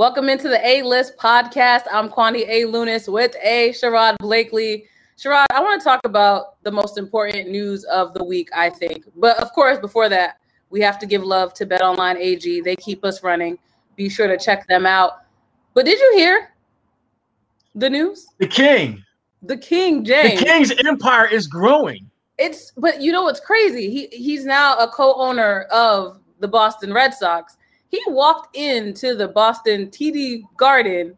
Welcome into the A List podcast. I'm Kwani A. Lunis with A. Sherrod Blakely. Sherrod, I want to talk about the most important news of the week, I think. But of course, before that, we have to give love to Bet Online AG. They keep us running. Be sure to check them out. But did you hear the news? The king. The king, James. The king's empire is growing. It's but you know what's crazy? He he's now a co-owner of the Boston Red Sox. He walked into the Boston TD Garden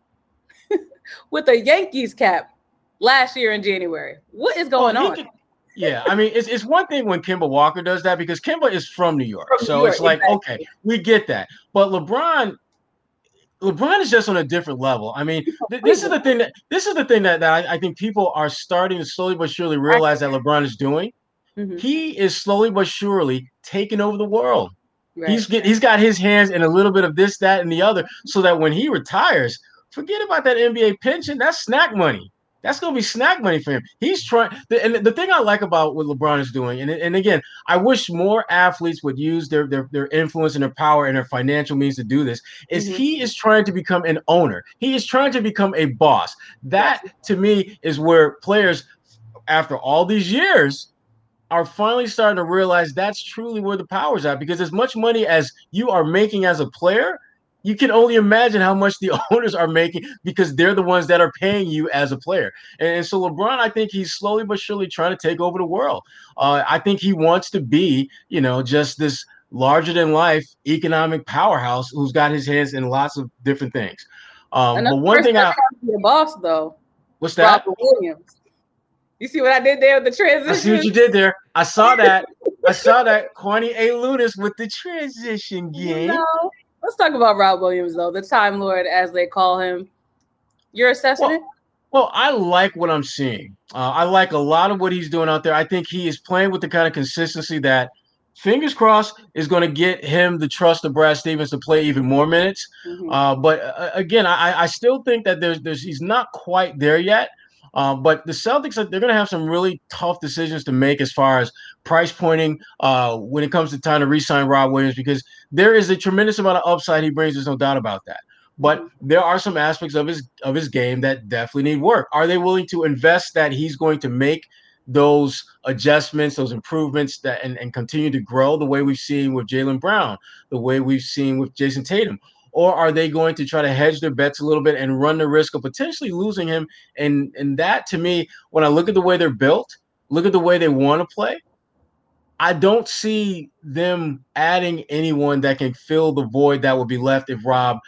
with a Yankees cap last year in January. What is going Oh, on? can- yeah, I mean, it's, it's one thing when Kemba Walker does that because Kemba is from New York. From New so York, it's like, exactly. okay, we get that. But LeBron, LeBron is just on a different level. I mean, th- this is the thing that this is the thing that, that I, I think people are starting to slowly but surely realize that LeBron is doing. Mhm, He is slowly but surely taking over the world. Right. He's get, he's got his hands in a little bit of this, that, and the other, so that when he retires, forget about that NBA pension. That's snack money. That's gonna be snack money for him. He's trying. And the thing I like about what LeBron is doing, and, and again, I wish more athletes would use their their, their influence and their power and their financial means to do this. Is Mhm. he is trying to become an owner. He is trying to become a boss. That to me is where players, after all these years, are finally starting to realize that's truly where the power's at because as much money as you are making as a player you can only imagine how much the owners are making because they're the ones that are paying you as a player. And, so lebron i think he's slowly but surely trying to take over the world. Uh, i think he wants to be you know just this larger than life economic powerhouse who's got his hands in lots of different things. Um, but one thing i to your boss though, what's that? Robert Williams. You see what I did there with the transition? I see what you did there. I saw that. I saw that. Kwani A. Lunis with the transition You game. know, let's talk about Rob Williams though, the Time Lord as they call him. Your assessment? Well, I like what I'm seeing. Uh, I like a lot of what he's doing out there. I think he is playing with the kind of consistency that, fingers crossed, is going to get him the trust of Brad Stevens to play even more minutes. Mhm. Uh, but uh, again, I, I still think that there's, there's he's not quite there yet. Uh, but the Celtics, they're going to have some really tough decisions to make as far as price pointing uh, when it comes to time to re-sign Rob Williams because there is a tremendous amount of upside he brings. There's no doubt about that. But there are some aspects of his of his game that definitely need work. Are they willing to invest that he's going to make those adjustments, those improvements that and, and continue to grow the way we've seen with Jaylen Brown, the way we've seen with Jayson Tatum? Or are they going to try to hedge their bets a little bit and run the risk of potentially losing him? And and that to me, when I look at the way they're built, look at the way they want to play, I don't see them adding anyone that can fill the void that would be left if Rob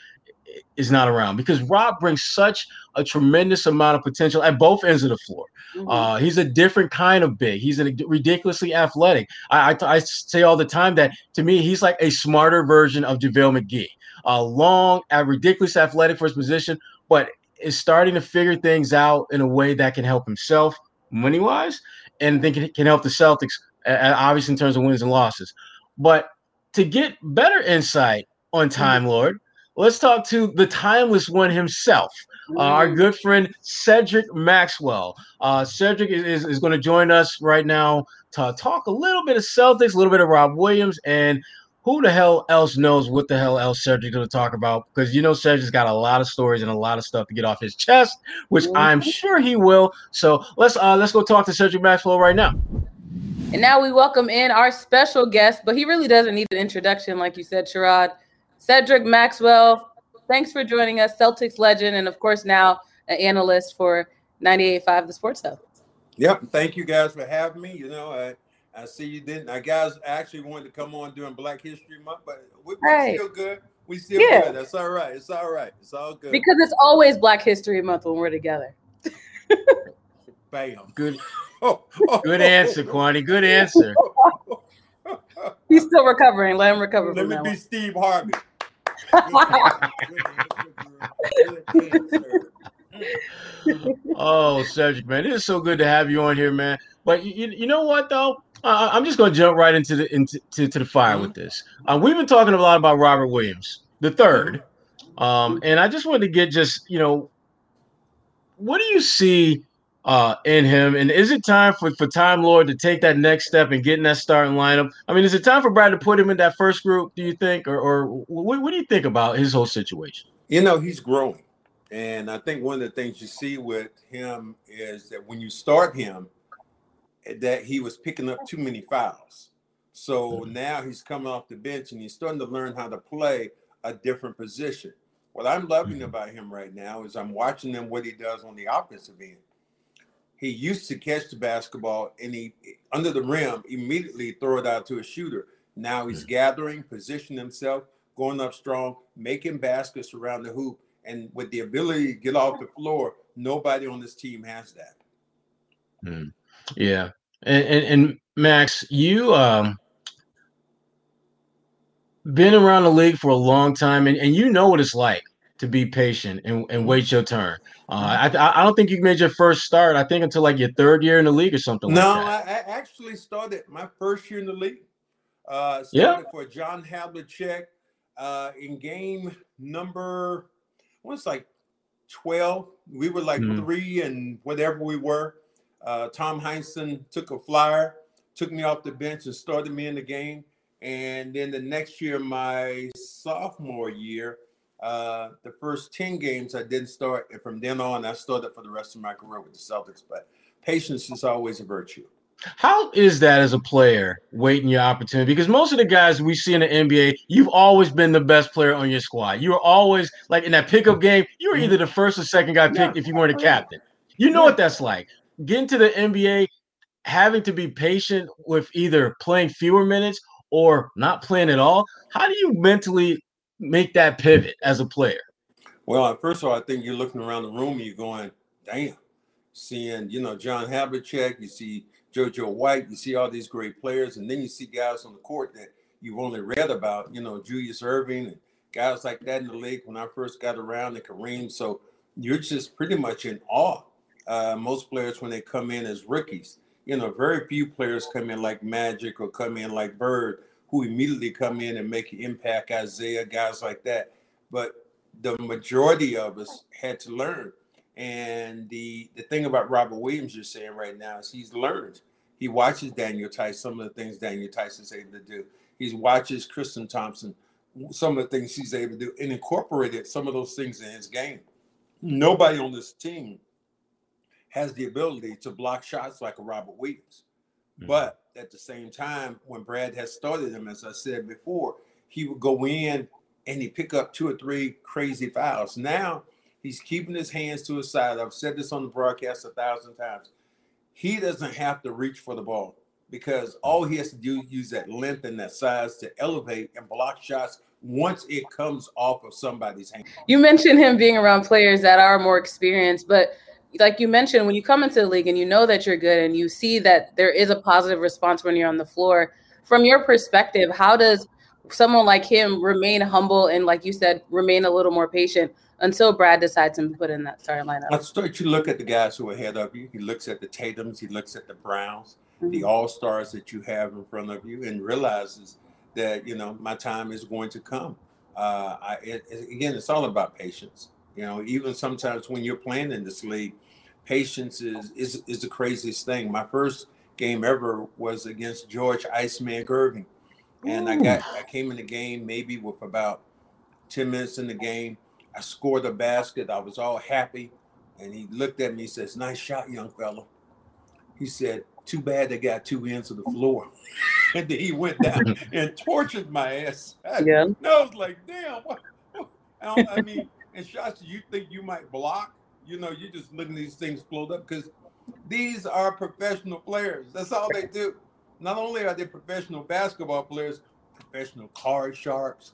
is not around because Rob brings such a tremendous amount of potential at both ends of the floor. Mhm. Uh, he's a different kind of big. He's a ridiculously athletic. I, I, I say all the time that to me, he's like a smarter version of JaVale McGee. Uh, long, uh, ridiculous athletic for his position, but is starting to figure things out in a way that can help himself money wise and think it can help the Celtics, uh, obviously, in terms of wins and losses. But to get better insight on Time Lord, let's talk to the timeless one himself, uh, our Mhm. good friend Cedric Maxwell. Uh, Cedric is, is, is going to join us right now to talk a little bit of Celtics, a little bit of Rob Williams, and who the hell else knows what the hell else Cedric's going to talk about? Because you know Cedric's got a lot of stories and a lot of stuff to get off his chest, which I'm Mhm. sure he will. So let's uh, let's go talk to Cedric Maxwell right now. And now we welcome in our special guest, but he really doesn't need an introduction, like you said, Sherrod. Cedric Maxwell, thanks for joining us, Celtics legend, and of course now an analyst for 98.5 The Sports Hub. Yep. Thank you guys for having me. You know, I, I see you didn't. I guys actually wanted to come on during Black History Month, but we, we Right. still good. We still Yeah. good. That's all right. It's all right. It's all good. Because it's always Black History Month when we're together. Bam. Good. Good answer, Kwani. Good answer. He's still recovering. Let him recover. Let me be one. Steve Harvey. oh, Cedric, man, it is so good to have you on here, man. But you, you know what though? Uh, I'm just going to jump right into the into to, to the fire with this. Uh, we've been talking a lot about Robert Williams, the third, um, and I just wanted to get just you know, what do you see uh, in him, and is it time for for Time Lord to take that next step and get in that starting lineup? I mean, is it time for Brad to put him in that first group? Do you think, or or what, what do you think about his whole situation? You know, he's growing. And I think one of the things you see with him is that when you start him, that he was picking up too many fouls. So Mhm. now he's coming off the bench and he's starting to learn how to play a different position. What I'm loving Mhm. about him right now is I'm watching him what he does on the offensive end. He used to catch the basketball and he under the rim immediately throw it out to a shooter. Now he's gathering, positioning himself, going up strong, making baskets around the hoop, and with the ability to get off the floor, nobody on this team has that. Yeah, and, and and Max, you um been around the league for a long time, and, and you know what it's like to be patient and, and wait your turn. Uh, I I don't think you made your first start. I think until like your third year in the league or something No, like that. I, I actually started my first year in the league. Uh, Yeah. for John Havlicek uh, in game number, was like 12. We were like Mhm. three and whatever we were. Uh, Tom Heinsohn took a flyer, took me off the bench and started me in the game. And then the next year, my sophomore year, uh, the first 10 games I didn't start. And from then on, I started for the rest of my career with the Celtics. But patience is always a virtue. How is that as a player waiting your opportunity? Because most of the guys we see in the NBA, you've always been the best player on your squad. You were always like in that pickup game, you were either the first or second guy picked if you weren't a captain. You know what that's like. Getting to the NBA, having to be patient with either playing fewer minutes or not playing at all. How do you mentally make that pivot as a player? Well, first of all, I think you're looking around the room and you're going, damn, seeing, you know, John Havlicek, you see JoJo White, you see all these great players, and then you see guys on the court that you've only read about, you know, Julius Erving and guys like that in the league when I first got around and Kareem. So you're just pretty much in awe. Uh, most players, when they come in as rookies, you know, very few players come in like Magic or come in like Bird, who immediately come in and make an impact, Isiah, guys like that. But the majority of us had to learn. And the the thing about Robert Williams you're saying right now is he's learned. He watches Daniel Theis, some of the things Daniel Theis is able to do. He watches Tristan Thompson, some of the things she's able to do, and incorporated some of those things in his game. Nobody on this team has the ability to block shots like a Robert Williams. Mhm. But at the same time, when Brad has started him, as I said before, he would go in and he pick up two or three crazy fouls. Now he's keeping his hands to his side. I've said this on the broadcast a thousand times. He doesn't have to reach for the ball because all he has to do is use that length and that size to elevate and block shots once it comes off of somebody's hand. You mentioned him being around players that are more experienced, but like you mentioned, when you come into the league and you know that you're good and you see that there is a positive response when you're on the floor, from your perspective, how does someone like him remain humble and, like you said, remain a little more patient until Brad decides to put in that starting lineup? Let's start you look at the guys who are ahead of you. He looks at the Tatums, he looks at the Browns, the Mhm. all stars that you have in front of you, and realizes that you know my time is going to come. Uh, I, it, it- again, it's all about patience. You know, even sometimes when you're playing in this league, patience is is is the craziest thing. My first game ever was against George Iceman Gervin, and I got I came in the game maybe with about ten minutes in the game. I scored a basket. I was all happy, and he looked at me. He says, "Nice shot, young fella." He said, "Too bad they got two ends of the floor." and then he went down and tortured my ass. Yeah. And I was like, damn, what? I, I mean, and shots you think you might block, you know, you're just looking at these things float up because these are professional players. That's all they do. Not only are they professional basketball players, professional card sharps,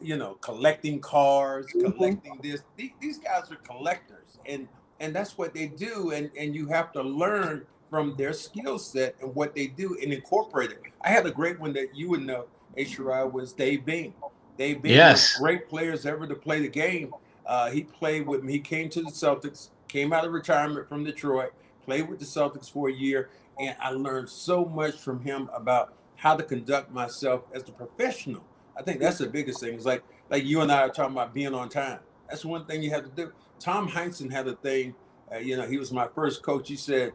you know, collecting cards, Mhm. collecting this. These, guys are collectors and and that's what they do. And and you have to learn from their skill set and what they do and incorporate it. I had a great one that you would know, Sherrod, was Dave Bing. Dave Bing yes. great players ever to play the game. Uh, he played with me. He came to the Celtics, came out of retirement from Detroit, played with the Celtics for a year, and I learned so much from him about how to conduct myself as a professional. I think that's the biggest thing. It's like like you and I are talking about being on time. That's one thing you have to do. Tom Heinsohn had a thing. Uh, you know, he was my first coach. He said,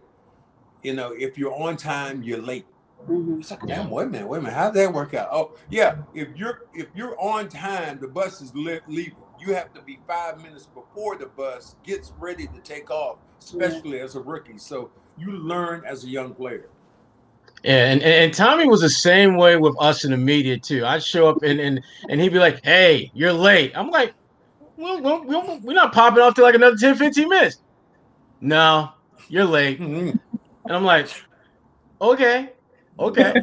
you know, if you're on time, you're late. Mm-hmm. It's like, damn, wait a minute, wait a minute. How'd that work out? Oh, yeah. If you're if you're on time, the bus is leaving. You have to be five minutes before the bus gets ready to take off, especially yeah. as a rookie. So you learn as a young player. Yeah, and, and Tommy was the same way with us in the media too. I'd show up and and, and he'd be like, "Hey, you're late." I'm like, well, we're, we're not popping off to like another 10, 15 minutes. No, you're late. Mm-hmm. And I'm like, okay, okay.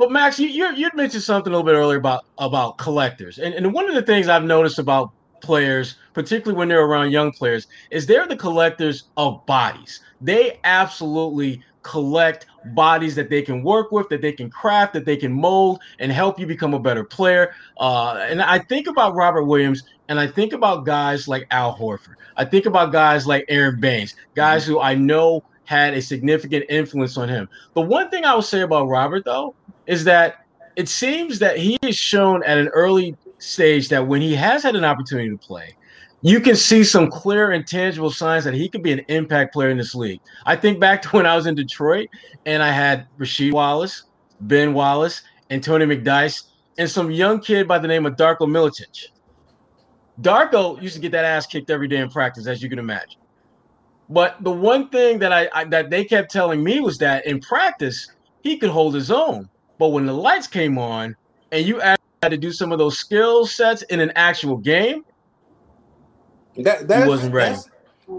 But Max, you you you mentioned something a little bit earlier about about collectors, and and one of the things I've noticed about players, particularly when they're around young players, is they're the collectors of bodies. They absolutely collect bodies that they can work with, that they can craft, that they can mold, and help you become a better player. Uh, and I think about Robert Williams, and I think about guys like Al Horford. I think about guys like Aaron Baynes, guys mm-hmm. who I know had a significant influence on him. The one thing I will say about Robert, though, is that it seems that he has shown at an early stage that when he has had an opportunity to play, you can see some clear and tangible signs that he could be an impact player in this league. I think back to when I was in Detroit and I had Rasheed Wallace, Ben Wallace, and Tony McDyess, and some young kid by the name of Darko Milicic. Darko used to get that ass kicked every day in practice, as you can imagine. But the one thing that I, I that they kept telling me was that in practice he could hold his own, but when the lights came on and you had to do some of those skill sets in an actual game, that wasn't ready. That's,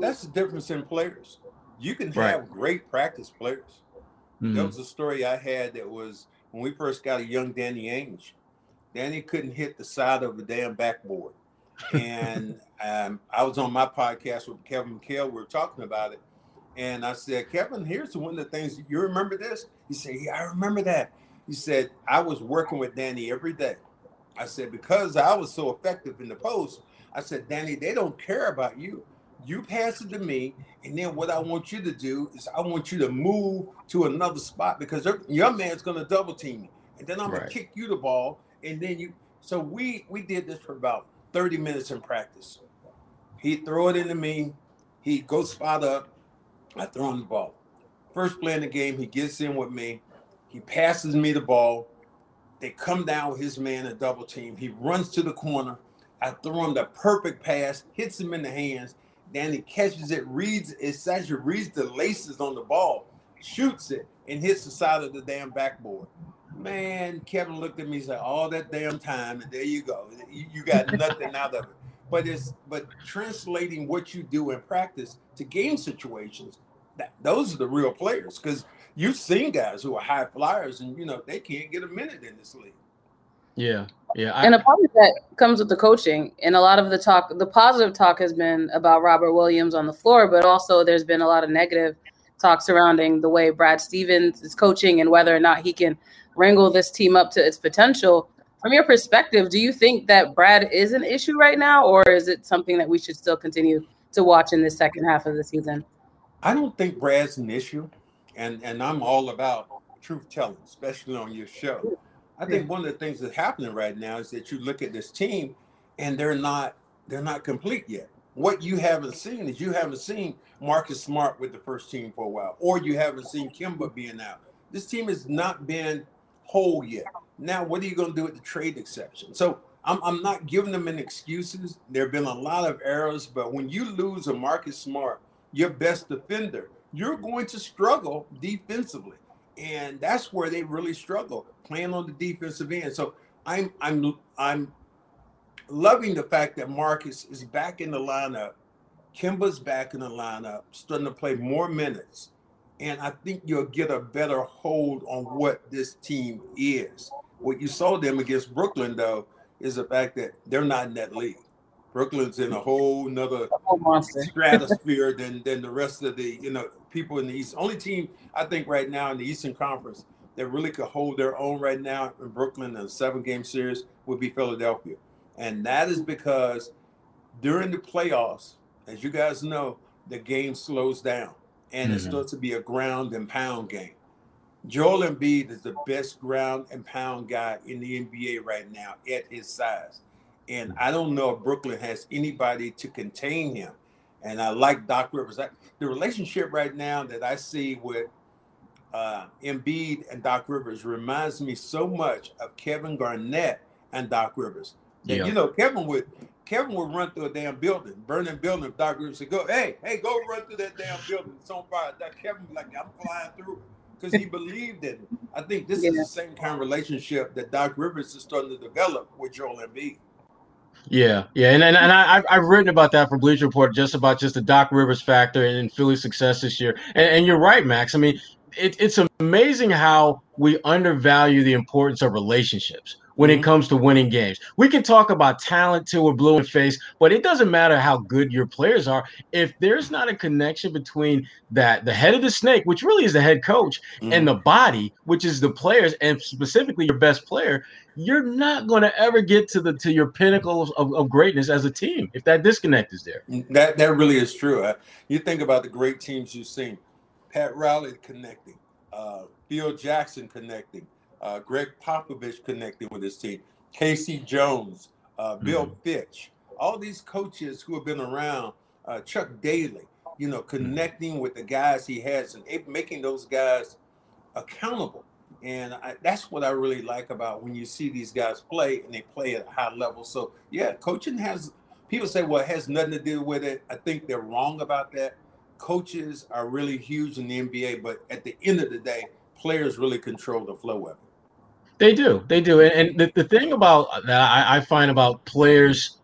that's the difference in players. You can have right. great practice players. Mm-hmm. There was a story I had that was when we first got a young Danny Ainge. Danny couldn't hit the side of the damn backboard and um, I was on my podcast with Kevin McHale. We were talking about it, and I said, Kevin, here's one of the things. You remember this? He said, Yeah, I remember that. He said, I was working with Danny every day. I said, because I was so effective in the post, I said, Danny, they don't care about you. You pass it to me, and then what I want you to do is I want you to move to another spot because your man's going to double team me, and then I'm right. going to kick you the ball, and then you. So we we did this for about 30 minutes in practice. He'd throw it into me. He'd go spot up. I throw him the ball. First play in the game, he gets in with me. He passes me the ball. They come down with his man a double team. He runs to the corner. I throw him the perfect pass, hits him in the hands. Then he catches it, reads it, Sasha reads the laces on the ball, shoots it, and hits the side of the damn backboard. Man, Kevin looked at me and said, all that damn time, and there you go. You, got nothing out of it. But it's but translating what you do in practice to game situations, that those are the real players. Because you've seen guys who are high flyers and you know they can't get a minute in this league. Yeah. Yeah. I, and a part of that comes with the coaching. And a lot of the talk, the positive talk has been about Robert Williams on the floor, but also there's been a lot of negative talk surrounding the way Brad Stevens is coaching and whether or not he can wrangle this team up to its potential. From your perspective, do you think that Brad is an issue right now, or is it something that we should still continue to watch in the second half of the season? I don't think Brad's an issue, and and I'm all about truth telling, especially on your show. I think one of the things that's happening right now is that you look at this team, and they're not they're not complete yet. What you haven't seen is you haven't seen Marcus Smart with the first team for a while, or you haven't seen Kemba being out. This team has not been whole yet. Now, what are you going to do with the trade exception? So I'm, I'm not giving them any excuses. There have been a lot of errors, but when you lose a Marcus Smart, your best defender, you're going to struggle defensively. And that's where they really struggle, playing on the defensive end. So I'm I'm I'm loving the fact that Marcus is back in the lineup. Kemba's back in the lineup, starting to play more minutes and I think you'll get a better hold on what this team is. What you saw them against Brooklyn, though, is the fact that they're not in that league. Brooklyn's in a whole nother stratosphere than than the rest of the you know people in the East. Only team I think right now in the Eastern Conference that really could hold their own right now in Brooklyn in a seven game series would be Philadelphia. And that is because during the playoffs, as you guys know, the game slows down and mm-hmm. it starts to be a ground and pound game. Joel Embiid is the best ground and pound guy in the NBA right now at his size. And I don't know if Brooklyn has anybody to contain him. And I like Doc Rivers. I, the relationship right now that I see with uh, Embiid and Doc Rivers reminds me so much of Kevin Garnett and Doc Rivers. yeah. You know, Kevin would Kevin would run through a damn building, burning building. If Doc Rivers said, "Go, hey, hey, go run through that damn building. It's on fire." That Kevin would like, "I'm flying through," because he believed in it. I think this yeah. is the same kind of relationship that Doc Rivers is starting to develop with Joel Embiid. Yeah, yeah, and and, and I I've written about that for Bleacher Report, just about just the Doc Rivers factor and Philly's success this year. And, and you're right, Max. I mean, it, it's amazing how we undervalue the importance of relationships when it mm-hmm. comes to winning games. We can talk about talent till we're blue in face, but it doesn't matter how good your players are if there's not a connection between that the head of the snake, which really is the head coach, mm-hmm. and the body, which is the players, and specifically your best player. You're not going to ever get to the to your pinnacle of, of greatness as a team if that disconnect is there. That that really is true. You think about the great teams you've seen. Pat Riley connecting, uh, Phil Jackson connecting, uh, Gregg Popovich connecting with his team, K.C. Jones, uh, Bill mm-hmm. Fitch, all these coaches who have been around, uh, Chuck Daly, you know, mm-hmm. connecting with the guys he has and making those guys accountable. And I, that's what I really like about when you see these guys play and they play at a high level. So, yeah, coaching has, people say, well, it has nothing to do with it. I think they're wrong about that coaches are really huge in the NBA, but at the end of the day, players really control the flow of it. They do, they do, and, and the, the thing about that I, I find about players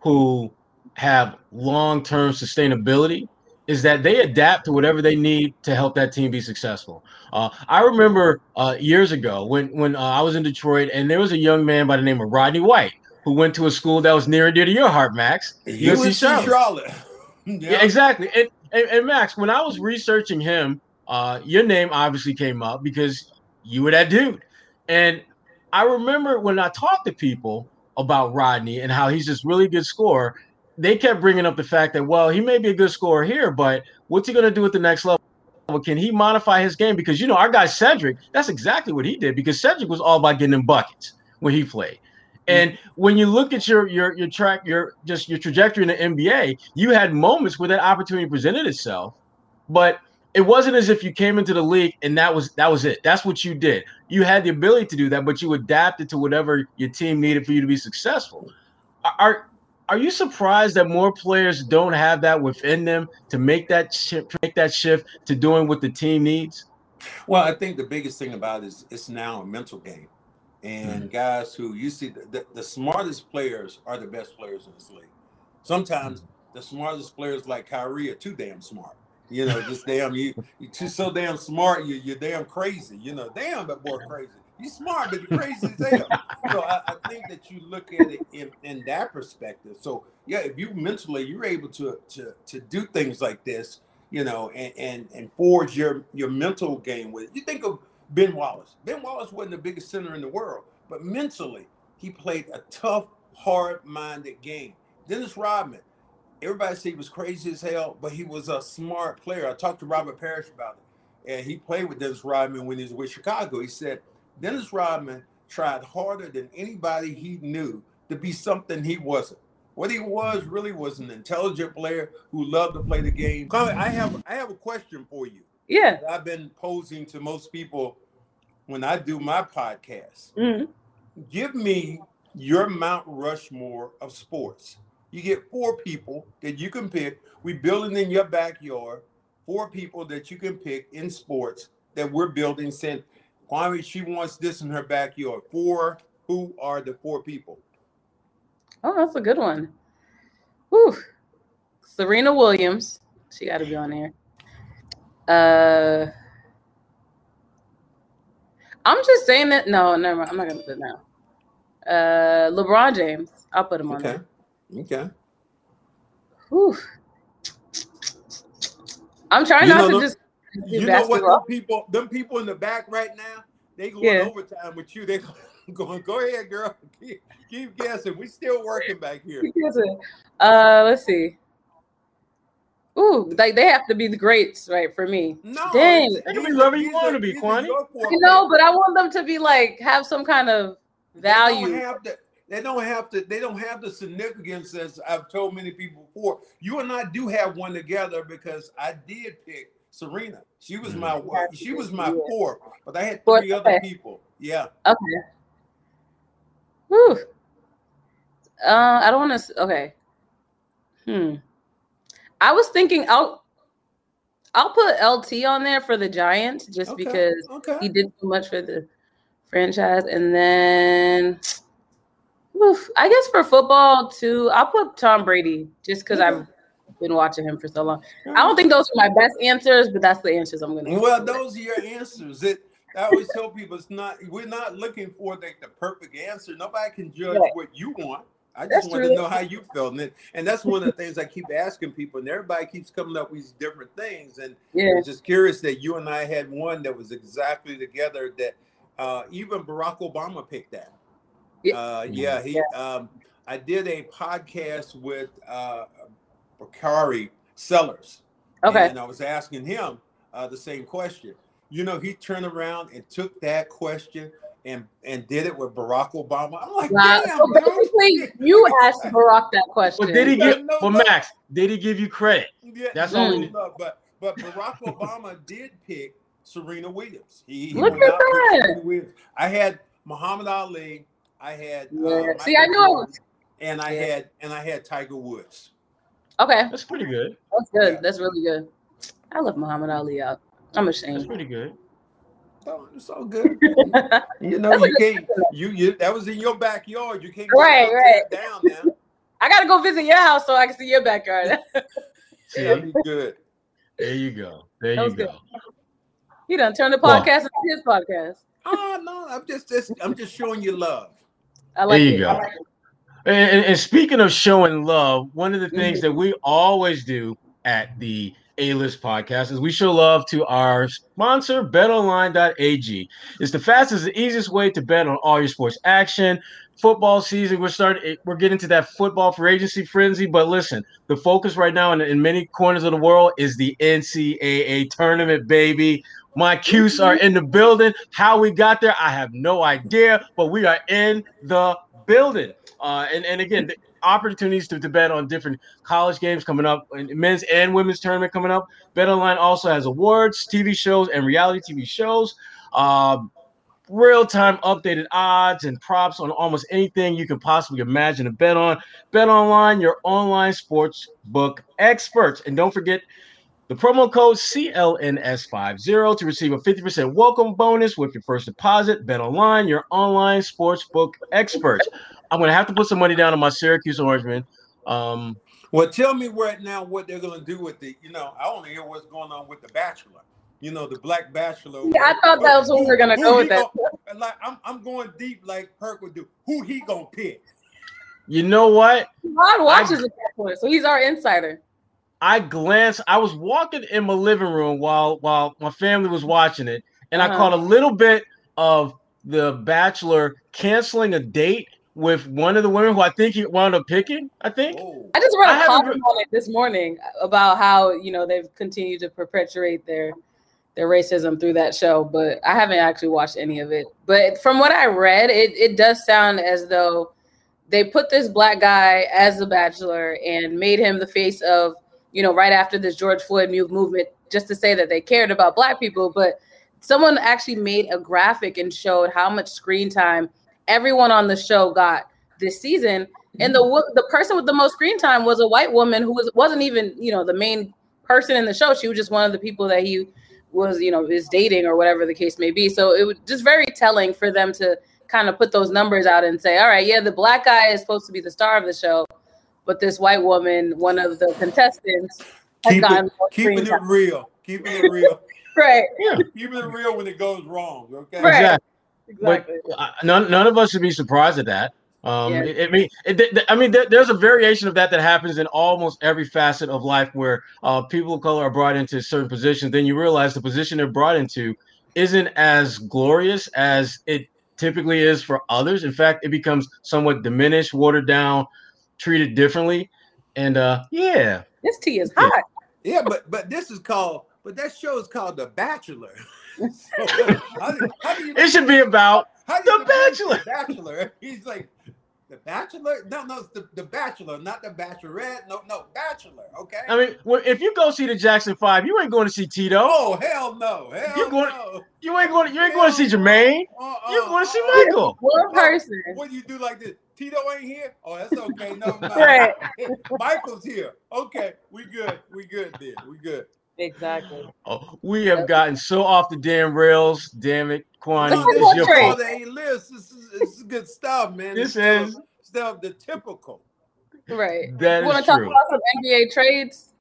who have long-term sustainability is that they adapt to whatever they need to help that team be successful. Uh, I remember uh, years ago when when uh, I was in Detroit, and there was a young man by the name of Rodney White who went to a school that was near and dear to your heart, Max. He was Charlotte. Charlotte. yeah. yeah. exactly. And and, and Max, when I was researching him, uh, your name obviously came up because you were that dude. And I remember when I talked to people about Rodney and how he's this really good scorer, they kept bringing up the fact that, well, he may be a good scorer here, but what's he going to do at the next level? Can he modify his game? Because, you know, our guy Cedric, that's exactly what he did because Cedric was all about getting in buckets when he played. Mm-hmm. And when you look at your your your track, your just your trajectory in the NBA, you had moments where that opportunity presented itself, but it wasn't as if you came into the league and that was that was it. That's what you did. You had the ability to do that, but you adapted to whatever your team needed for you to be successful. Are are you surprised that more players don't have that within them to make that shift, make that shift to doing what the team needs? Well, I think the biggest thing about it is it's now a mental game and mm-hmm. guys who you see the, the, the, smartest players are the best players in this league. Sometimes mm-hmm. the smartest players like Kyrie are too damn smart. You know, just damn you you're so damn smart, you you're damn crazy. You know, damn that boy crazy. You're smart, but you're crazy as hell. So I, I, think that you look at it in, in that perspective. So yeah, if you mentally you're able to to to do things like this, you know, and and, and forge your your mental game with it. You think of Ben Wallace. Ben Wallace wasn't the biggest center in the world, but mentally, he played a tough, hard minded game. Dennis Rodman, everybody said he was crazy as hell, but he was a smart player. I talked to Robert Parish about it, and he played with Dennis Rodman when he was with Chicago. He said Dennis Rodman tried harder than anybody he knew to be something he wasn't. What he was really was an intelligent player who loved to play the game. I have I have a question for you. Yeah. I've been posing to most people when I do my podcast. Mm-hmm. Give me your Mount Rushmore of sports. You get four people that you can pick. We're building in your backyard. Four people that you can pick in sports that we're building. Saying, Kwame, she wants this in her backyard. Four. Who are the four people? Oh, that's a good one. Whew. Serena Williams. She got to be on there. Uh, I'm just saying that. No, never. Mind. I'm not gonna put it now. Uh, LeBron James. I'll put him on okay. there. Okay. Whew. I'm trying You not know, to the- just do You know what? Them people, them people in the back right now, they going Yeah. overtime with you. They going, go ahead, girl. Keep, keep guessing. We still working back here. Uh, let's see. Ooh, like they have to be the greats, right? For me, No, Dang. these- They can be these whoever you want to be, these are Kwani. your four you know, but I want them to be like have some kind of They value. don't have to. They don't have to. They don't have the significance as I've told many people before. You and I do have one together because I did pick Serena. She was my one. She was my Yeah. four, but I had Fourth, three other okay. people. Yeah. Okay. Whew. Uh, I don't want to. Okay. Hmm. I was thinking I'll I'll put LT on there for the Giants just Okay, because Okay. he did so much for the franchise, and then. Oof, I guess for football too, I'll put Tom Brady just because I've been watching him for so long. I don't think those are my best answers, but that's the answers I'm gonna. Well, those are your answers. It. I always tell people it's not. We're not looking for the, the perfect answer. Nobody can judge Right. what you want. I That's just want to know how you felt, and, it, and that's one of the things I keep asking people. And everybody keeps coming up with these different things, and yeah. I'm just curious that you and I had one that was exactly together. That uh, even Barack Obama picked that. Yeah. Uh, yeah, he. Um, I did a podcast with uh, Bakari Sellers. Okay. And I was asking him uh, the same question. You know, he turned around and took that question and and did it with Barack Obama. I'm like, Wow. damn, So dog. basically, you asked Barack that question. But did he Yeah, give? no, Well, no. Max, did he give you credit? Yeah, That's no, all we- no, but but Barack Obama did pick Serena Williams. He, he Look went at out and picked that. I had Muhammad Ali. I had uh, Yeah. See, I Michael knew it Jordan, was- and I Yeah. had and I had Tiger Woods. Okay, That's pretty good. that's good. Yeah. That's really good. I love Muhammad Ali out. I'm That's ashamed. pretty good. Oh, it's so good. You know, That's you can't. You you that was in your backyard. You can't go Right, out right. down now. I gotta go visit your house so I can see your backyard. See, That'd be good. there you go. There That you go. good. you done turn the Well- podcast into his podcast. Oh no, I'm just, just I'm just showing you love. I like There you it. go. Like. And, and- speaking of showing love, one of the things Mm-hmm. that we always do at the A List podcast is we show love to our sponsor, betonline.ag. It's the fastest and easiest way to bet on all your sports action. Football season, we're starting, we're getting to that football for agency frenzy. But listen, the focus right now in, in many corners of the world is the NCAA tournament, baby. My Cuse are in the building. How we got there, I have no idea, but we are in the building. Uh, and, and again, the opportunities to, to bet on different college games coming up, and men's and women's tournament coming up. Bet Online also has awards, TV shows, and reality TV shows. Um, real-time updated odds and props on almost anything you can possibly imagine to bet on. Bet online, your online sports book experts. And don't forget the promo code CLNS50 to receive a 50% welcome bonus with your first deposit. Bet online, your online sports book experts. I'm going to have to put some money down on my Syracuse Orangemen. Um, Well, tell me right now what they're gonna do with the. You know, I want to hear what's going on with the Bachelor. You know, the Black Bachelor. Yeah, I thought that was where we were gonna go with that. gonna- like I'm, I'm going deep, like Perk would do. Who he gonna pick? you know what? Rod watches the Bachelor, so he's our insider. I glanced. I was walking in my living room while while my family was watching it, and I Uh-huh. caught a little bit of the Bachelor canceling a date with one of the women who I think he wound up picking. I think. Oh, I just read a haven't column re- on it this morning about how you know they've continued to perpetuate their their racism through that show, but I haven't actually watched any of it. But from what I read, it it does sound as though they put this black guy as the bachelor and made him the face of you know right after this George Floyd movement just to say that they cared about black people, but someone actually made a graphic and showed how much screen time everyone on the show got this season and the mm-hmm. the person with the most screen time was a white woman who was wasn't even you know the main person in the show. She was just one of the people that he was you know is dating or whatever the case may be. So it was just very telling for them to kind of put those numbers out and say, all right, yeah, the black guy is supposed to be the star of the show, but this white woman, one of the contestants, has Keep gotten it, more keeping it real, keeping it real, Right, Yeah. keeping it real when it goes wrong. Okay. Right. Exactly. exactly. But uh, none none of us should be surprised at that. Um, yeah. it, I mean, it, I mean, there, there's a variation of that that happens in almost every facet of life where uh, people of color are brought into certain positions. Then you realize the position they're brought into isn't as glorious as it typically is for others. In fact, it becomes somewhat diminished, watered down, treated differently. And uh, yeah, this tea is hot. Yeah, but but this is called, but that show is called The Bachelor. so, how do, how do you, it should be about the Bachelor. Bachelor. He's like, the Bachelor? No, no, it's the, the Bachelor, not the Bachelorette. No, no, Bachelor. Okay. I mean, well, if you go see the Jackson Five, you ain't going to see Tito. Oh hell no, hell you going, no. You ain't going. You ain't going to see Jermaine. Uh, uh, you going to see Michael. One person. What do you do like this? Tito ain't here. Oh, that's okay. No, no. right. Michael's here. Okay, we good. We good. Then we good. Exactly. Oh, we have gotten so off the damn rails. Damn it, Kwani. This is your fault. This is, this is good stuff, man. This, this is stuff the typical. Right. That you want to talk about some NBA trades?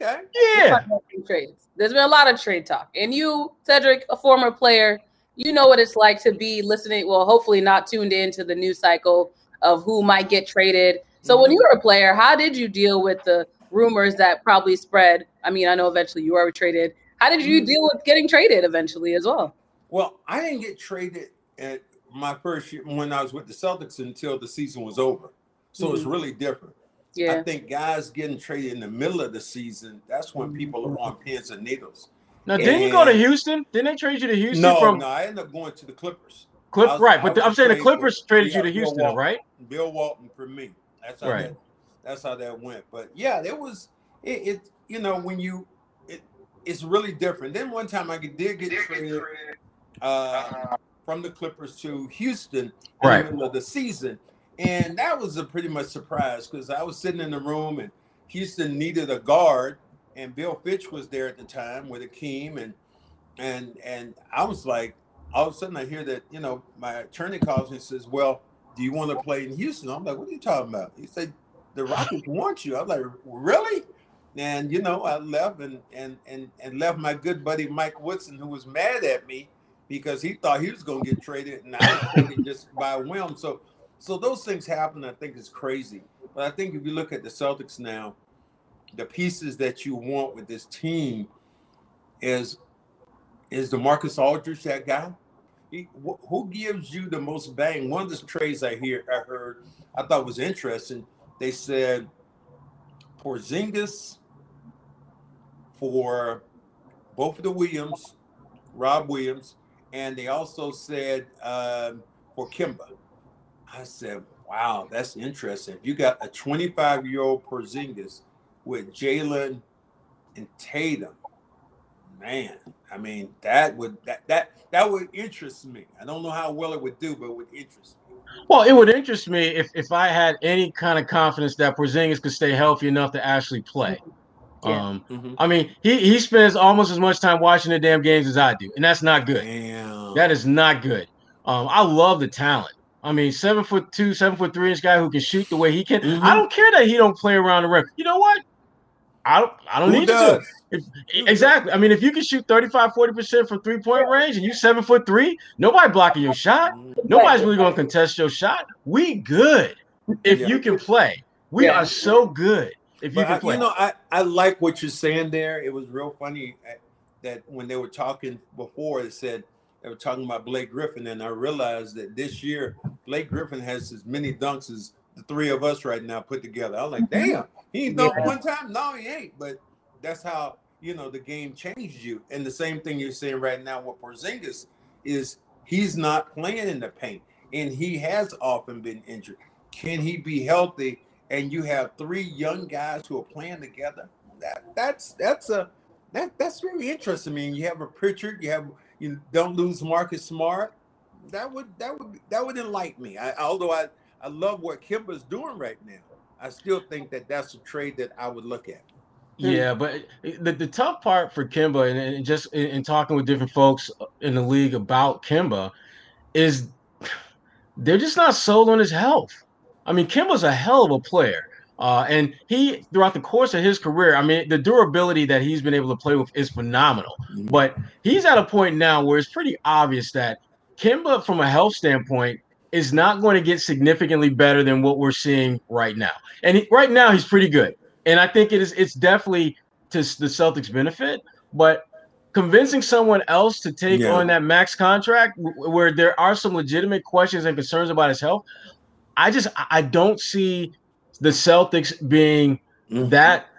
Okay. Yeah. Trades. There's been a lot of trade talk, and you, Cedric, a former player, you know what it's like to be listening. Well, hopefully not tuned into the news cycle of who might get traded. So mm-hmm. when you were a player, how did you deal with the rumors that probably spread. I mean, I know eventually you were traded. How did you mm-hmm. deal with getting traded eventually as well? Well, I didn't get traded at my first year when I was with the Celtics until the season was over. So mm-hmm. it's really different. Yeah. I think guys getting traded in the middle of the season, that's when people are on pins and needles. Now, didn't and, you go to Houston? Didn't they trade you to Houston? No, from... no, I ended up going to the Clippers. Clip, was, right, but I'm saying the Clippers for, traded yeah, you to Houston, Walton, right? Bill Walton for me. That's how right. that that's how that went. But yeah, there was it, it you know when you it it's really different. Then one time I did get traded uh, from the Clippers to Houston right. in the middle of the season, and that was a pretty much surprise because I was sitting in the room and Houston needed a guard, and Bill Fitch was there at the time with Akeem, and and and I was like, all of a sudden I hear that you know my attorney calls me and says, well. Do you want to play in Houston? I'm like, what are you talking about? He said, the Rockets want you. I was like, really? And you know, I left and and and and left my good buddy Mike Woodson, who was mad at me because he thought he was going to get traded, and I was just by whim. So, so those things happen. I think is crazy. But I think if you look at the Celtics now, the pieces that you want with this team is is LaMarcus Aldridge that guy? He, wh- who gives you the most bang? One of the trades I hear I heard I thought was interesting they said Porzingis for both of the Williams, Rob Williams, and they also said um, for Kemba. I said, wow, that's interesting. You got a 25 year old Porzingis with Jaylen and Tatum. Man, I mean, that would that that that would interest me. I don't know how well it would do, but it would interest me. Well, it would interest me if, if I had any kind of confidence that Porzingis could stay healthy enough to actually play. Yeah. Um, mm-hmm. I mean, he he spends almost as much time watching the damn games as I do, and that's not good. Damn. That is not good. Um, I love the talent. I mean, seven foot two, seven foot three inch guy who can shoot the way he can. Mm-hmm. I don't care that he don't play around the rim. You know what? I don't I don't Who need does? to. If, exactly. I mean, if you can shoot 35, 40% from three-point range and you seven foot three, nobody blocking your shot. Nobody's really gonna contest your shot. We good if yeah. you can play. We yeah. are so good if you but can play. I, you know, I, I like what you're saying there. It was real funny uh, that when they were talking before, it said they were talking about Blake Griffin, and I realized that this year Blake Griffin has as many dunks as the three of us right now put together. I was like, mm-hmm. damn, he ain't dunked yeah. one time. No, he ain't. But that's how you know the game changed you. And the same thing you're saying right now with Porzingis is he's not playing in the paint, and he has often been injured. Can he be healthy? And you have three young guys who are playing together. That that's that's a that that's very interesting. I mean, you have a Pritchard, you have you don't lose Marcus Smart. That would that would that would enlighten me. I, although I I love what Kemba's doing right now. I still think that that's a trade that I would look at. Yeah, but the, the tough part for Kemba, and, and just in, in, talking with different folks in the league about Kemba, is they're just not sold on his health. I mean, Kemba's a hell of a player. Uh, and he, throughout the course of his career, I mean, the durability that he's been able to play with is phenomenal. Mm-hmm. But he's at a point now where it's pretty obvious that Kemba, from a health standpoint, is not going to get significantly better than what we're seeing right now. And he, right now, he's pretty good. And I think it is it's definitely to the Celtics' benefit. But convincing someone else to take yeah. on that max contract where there are some legitimate questions and concerns about his health, I just I don't see the Celtics being mm-hmm. that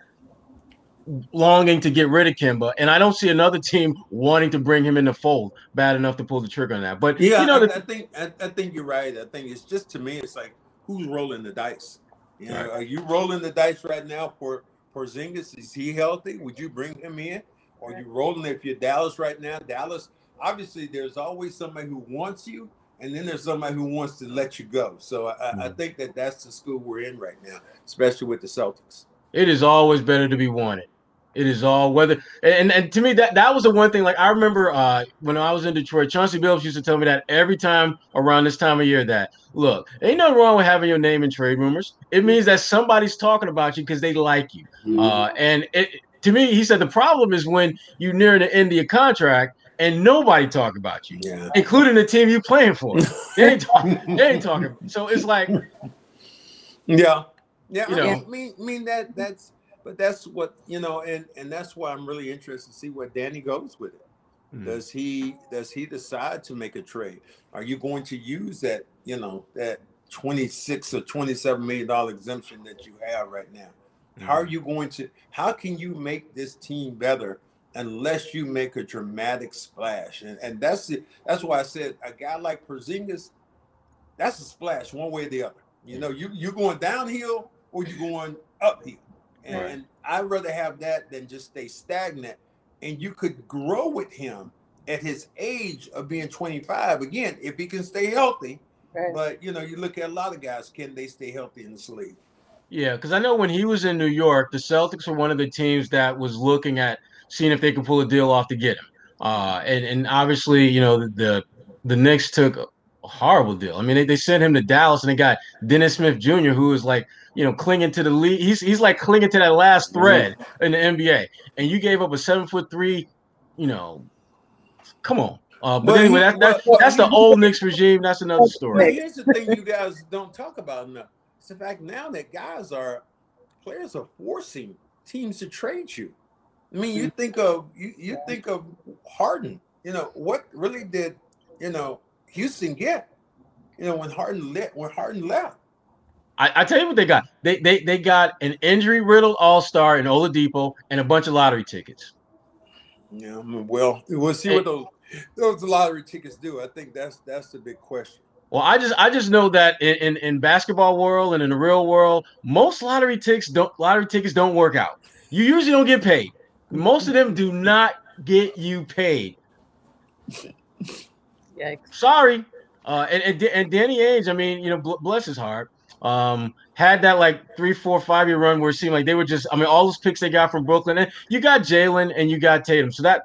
longing to get rid of Kemba, and I don't see another team wanting to bring him in the fold bad enough to pull the trigger on that. But yeah, you know, I, the, I think I, I, think you're right. I think it's just to me, it's like who's rolling the dice. You know, right. are you rolling the dice right now for Porzingis? Is he healthy? Would you bring him in? Or you rolling if you're Dallas right now? Dallas, obviously, there's always somebody who wants you, and then there's somebody who wants to let you go. So I, mm-hmm. I think that that's the school we're in right now, especially with the Celtics. It is always better to be wanted. It is all whether and, and to me that that was the one thing. Like I remember uh, when I was in Detroit, Chauncey Billups used to tell me that every time around this time of year that look, ain't nothing wrong with having your name in trade rumors. It means that somebody's talking about you because they like you. Mm-hmm. Uh, and it, to me, he said the problem is when you near the end of your contract and nobody talk about you, yeah. including the team you playing for. they ain't talking. They ain't talking. So it's like, yeah, yeah. You know, I mean, I mean that that's but that's what you know, and and that's why I'm really interested to see where Danny goes with it. Mm-hmm. Does he does he decide to make a trade? Are you going to use that you know that 26 or 27 million dollar exemption that you have right now? Mm-hmm. How are you going to? How can you make this team better unless you make a dramatic splash? And and that's it. That's why I said a guy like Porzingis, that's a splash one way or the other. You know, you you going downhill or you're going uphill. And right. I'd rather have that than just stay stagnant. And you could grow with him at his age of being 25 again if he can stay healthy. Right. But you know, you look at a lot of guys, can they stay healthy in this league? Yeah, because I know when he was in New York, the Celtics were one of the teams that was looking at seeing if they could pull a deal off to get him. Uh, and and obviously, you know, the the, the Knicks took a horrible deal. I mean, they, they sent him to Dallas and they got Dennis Smith Jr., who was like you know, clinging to the lead. He's he's like clinging to that last thread mm-hmm. in the NBA. And you gave up a seven foot three, you know, come on. Uh, but, but anyway, that, that, well, that's the old Knicks regime. That's another story. Here's the thing you guys don't talk about enough. It's the fact now that guys are players are forcing teams to trade you. I mean, you think of you, you think of Harden. You know what really did you know Houston get? You know when Harden lit, when Harden left, I, I, tell you what they got. They they they got an injury riddled All Star in Oladipo and a bunch of lottery tickets. Yeah, well, we'll see what those those lottery tickets do. I think that's that's the big question. Well, I just I just know that in, in, in basketball world and in the real world, most lottery tickets don't lottery tickets don't work out. You usually don't get paid. Most of them do not get you paid. Yikes. Sorry. Uh, and, and and Danny Ainge, I mean, you know, bless his heart um, had that like three, four, five year run where it seemed like they were just, I mean, all those picks they got from Brooklyn, and you got Jaylen and you got Tatum. So that,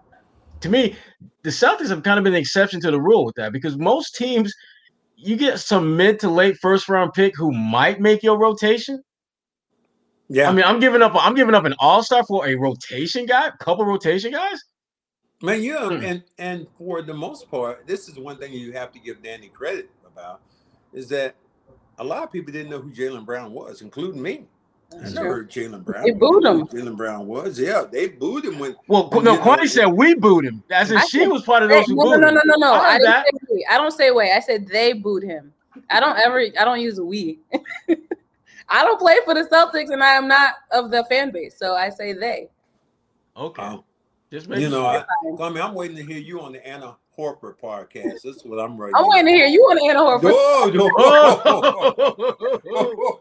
to me, the Celtics have kind of been the exception to the rule with that because most teams, you get some mid to late first round pick who might make your rotation. Yeah, I mean, I'm giving up. I'm giving up an all star for a rotation guy, couple rotation guys. Man, yeah, hmm. and and for the most part, this is one thing you have to give Danny credit about is that a lot of people didn't know who Jaylen Brown was, including me. I never heard Jaylen Brown. They booed him. Jaylen Brown was, yeah. They booed him when. Well, when, no, Kwani said we booed him. As in, she was part of those who no, booed no, no, no, no, no. I, I, didn't say we. I don't say we. I said they booed him. I don't ever. I don't use we. I don't play for the Celtics, and I am not of the fan base, so I say they. Okay. Um, Just you know, I, I mean, I'm waiting to hear you on the Anna Horford podcast. That's what I'm ready. I'm waiting to hear you on Anna Horford. No, no.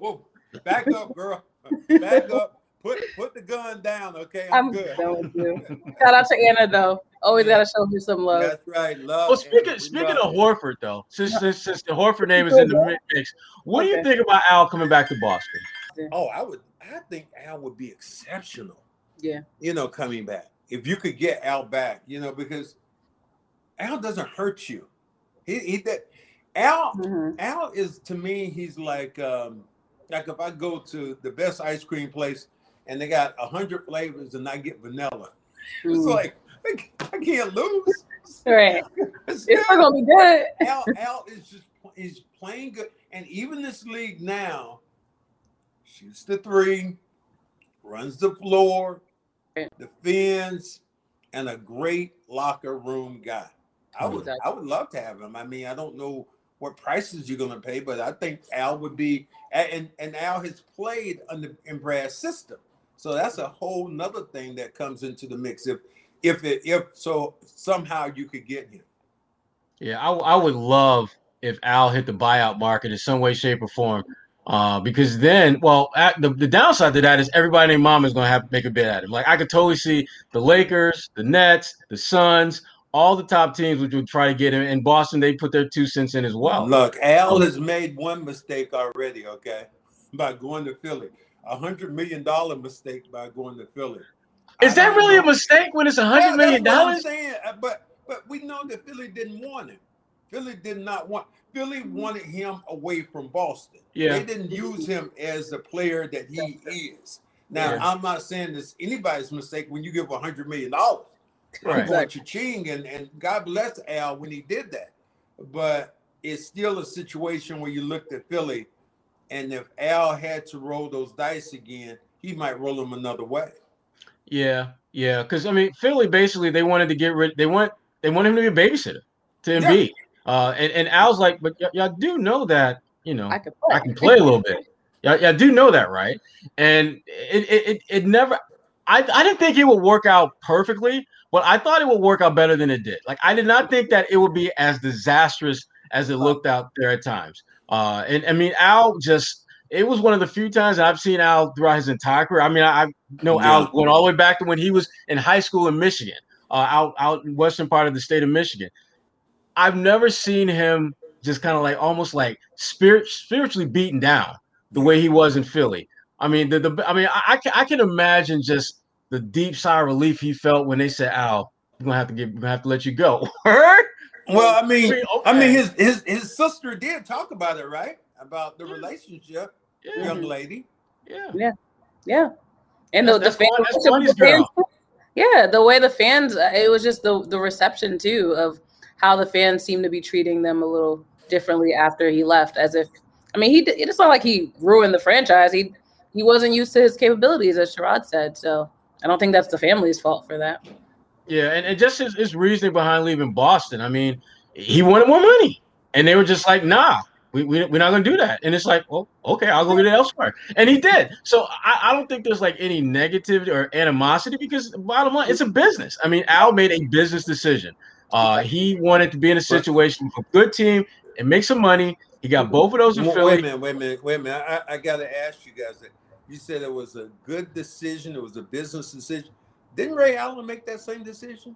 Oh. Back up, girl. Back up. Put put the gun down, okay? I'm, I'm good. Shout out to Anna though. Always gotta show her some love. That's right. Love. Well, speaking Anna. speaking of Horford though, since, since since the Horford name is in the mix, what okay. do you think about Al coming back to Boston? Oh, I would. I think Al would be exceptional. Yeah. You know, coming back. If you could get Al back, you know, because Al doesn't hurt you. He, he that Al mm-hmm. Al is to me he's like um like if I go to the best ice cream place and they got a hundred flavors and I get vanilla, mm. it's like I can't lose. Right, it's, not gonna be good. Al, Al is just he's playing good, and even this league now shoots the three, runs the floor, defends, and a great locker room guy. I would I would love to have him. I mean, I don't know what prices you're going to pay, but I think Al would be and and Al has played under in Brad's system, so that's a whole nother thing that comes into the mix. If if it if so somehow you could get him. Yeah, I, I would love if Al hit the buyout market in some way, shape, or form. Uh, because then, well, the, the downside to that is everybody named Mama is going to have to make a bid at him. Like I could totally see the Lakers, the Nets, the Suns, all the top teams which would try to get him. In Boston, they put their two cents in as well. Look, Al has made one mistake already. Okay, by going to Philly, a hundred million dollar mistake by going to Philly. Is that really know. a mistake when it's a hundred million dollars? Saying, uh, but but we know that Philly didn't want him. Philly did not want. Philly mm-hmm. wanted him away from Boston. Yeah. They didn't use him as the player that he is. Now, yeah. I'm not saying this anybody's mistake when you give hundred million dollars. Right. going ching and, and God bless Al when he did that. But it's still a situation where you looked at Philly, and if Al had to roll those dice again, he might roll them another way. Yeah, yeah. Because I mean, Philly basically they wanted to get rid. They want they want him to be a babysitter to Embiid. Yeah. Uh, and, and Al's like, but y- y'all do know that, you know, I can play, I can play a little bit. Y'all, y'all do know that, right? And it, it, it, it never, I, I didn't think it would work out perfectly, but I thought it would work out better than it did. Like, I did not think that it would be as disastrous as it looked out there at times. Uh, and I mean, Al just, it was one of the few times I've seen Al throughout his entire career. I mean, I, I know yeah. Al went all the way back to when he was in high school in Michigan, uh, out out in western part of the state of Michigan. I've never seen him just kind of like almost like spirit spiritually beaten down the way he was in Philly. I mean, the, the I mean, I, I can I can imagine just the deep sigh of relief he felt when they said, "Al, we're gonna have to get, we're gonna have to let you go." well, I mean, okay. I mean, his his his sister did talk about it, right? About the relationship, yeah. young lady. Yeah, yeah, yeah. And the, the, fans, the fans, yeah, the way the fans, uh, it was just the the reception too of how the fans seem to be treating them a little differently after he left, as if I mean he it's not like he ruined the franchise. He he wasn't used to his capabilities, as Sherrod said. So I don't think that's the family's fault for that. Yeah, and, and just his, his reasoning behind leaving Boston. I mean, he wanted more money, and they were just like, "Nah, we, we, we're not to do that. And it's like, well, okay, I'll go get it elsewhere. And he did. So I, I don't think there's like any negativity or animosity because bottom line, it's a business. I mean, Al made a business decision. Uh, he wanted to be in a situation with a good team and make some money. He got both of those in wait, Philly. Wait a minute, wait a minute, wait a minute. I, I got to ask you guys that. You said it was a good decision. It was a business decision. Didn't Ray Allen make that same decision?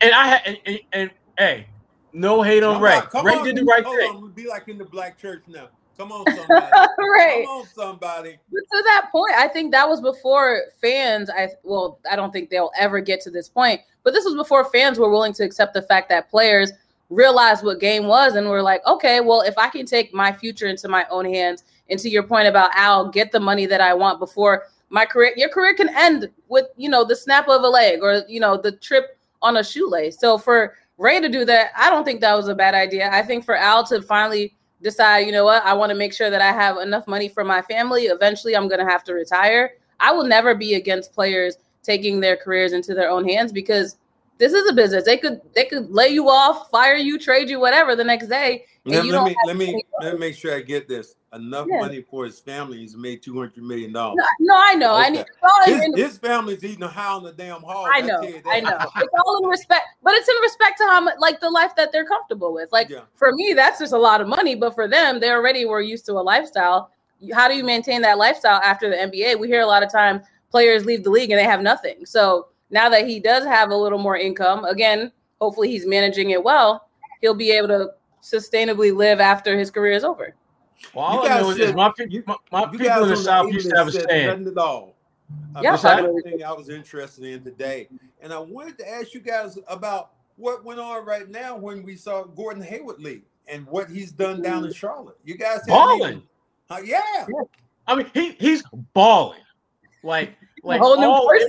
And I had, and, and, and hey, no hate on Ray. Ray on, did the right thing. On, be like in the black church now. Come on, somebody. right. Come on, somebody. But to that point, I think that was before fans. I well, I don't think they'll ever get to this point. But this was before fans were willing to accept the fact that players realized what game was and were like, okay, well, if I can take my future into my own hands, and to your point about Al, get the money that I want before my career, your career can end with you know the snap of a leg or you know the trip on a shoelace. So for Ray to do that, I don't think that was a bad idea. I think for Al to finally decide, you know what, I want to make sure that I have enough money for my family. Eventually, I'm going to have to retire. I will never be against players taking their careers into their own hands because this is a business. They could they could lay you off, fire you, trade you, whatever the next day. Let, let me let me let me make sure I get this. Enough yeah. money for his family. He's made two hundred million dollars. No, no, I know. Okay. I need his, in, his, family's eating a high on the damn hog. I know. I, I know. it's all in respect, but it's in respect to how much, like the life that they're comfortable with. Like yeah. for me, that's just a lot of money, but for them, they already were used to a lifestyle. How do you maintain that lifestyle after the NBA? We hear a lot of time players leave the league and they have nothing. So now that he does have a little more income, again, hopefully he's managing it well, he'll be able to sustainably live after his career is over. Well, all I know is my, you, my, my people in the South used to have a stand. Nothing at all. Yeah, that's thing I was interested in today, and I wanted to ask you guys about what went on right now when we saw Gordon Hayward leave and what he's done down in Charlotte. You guys balling, uh, yeah. I mean, he he's balling. Like like all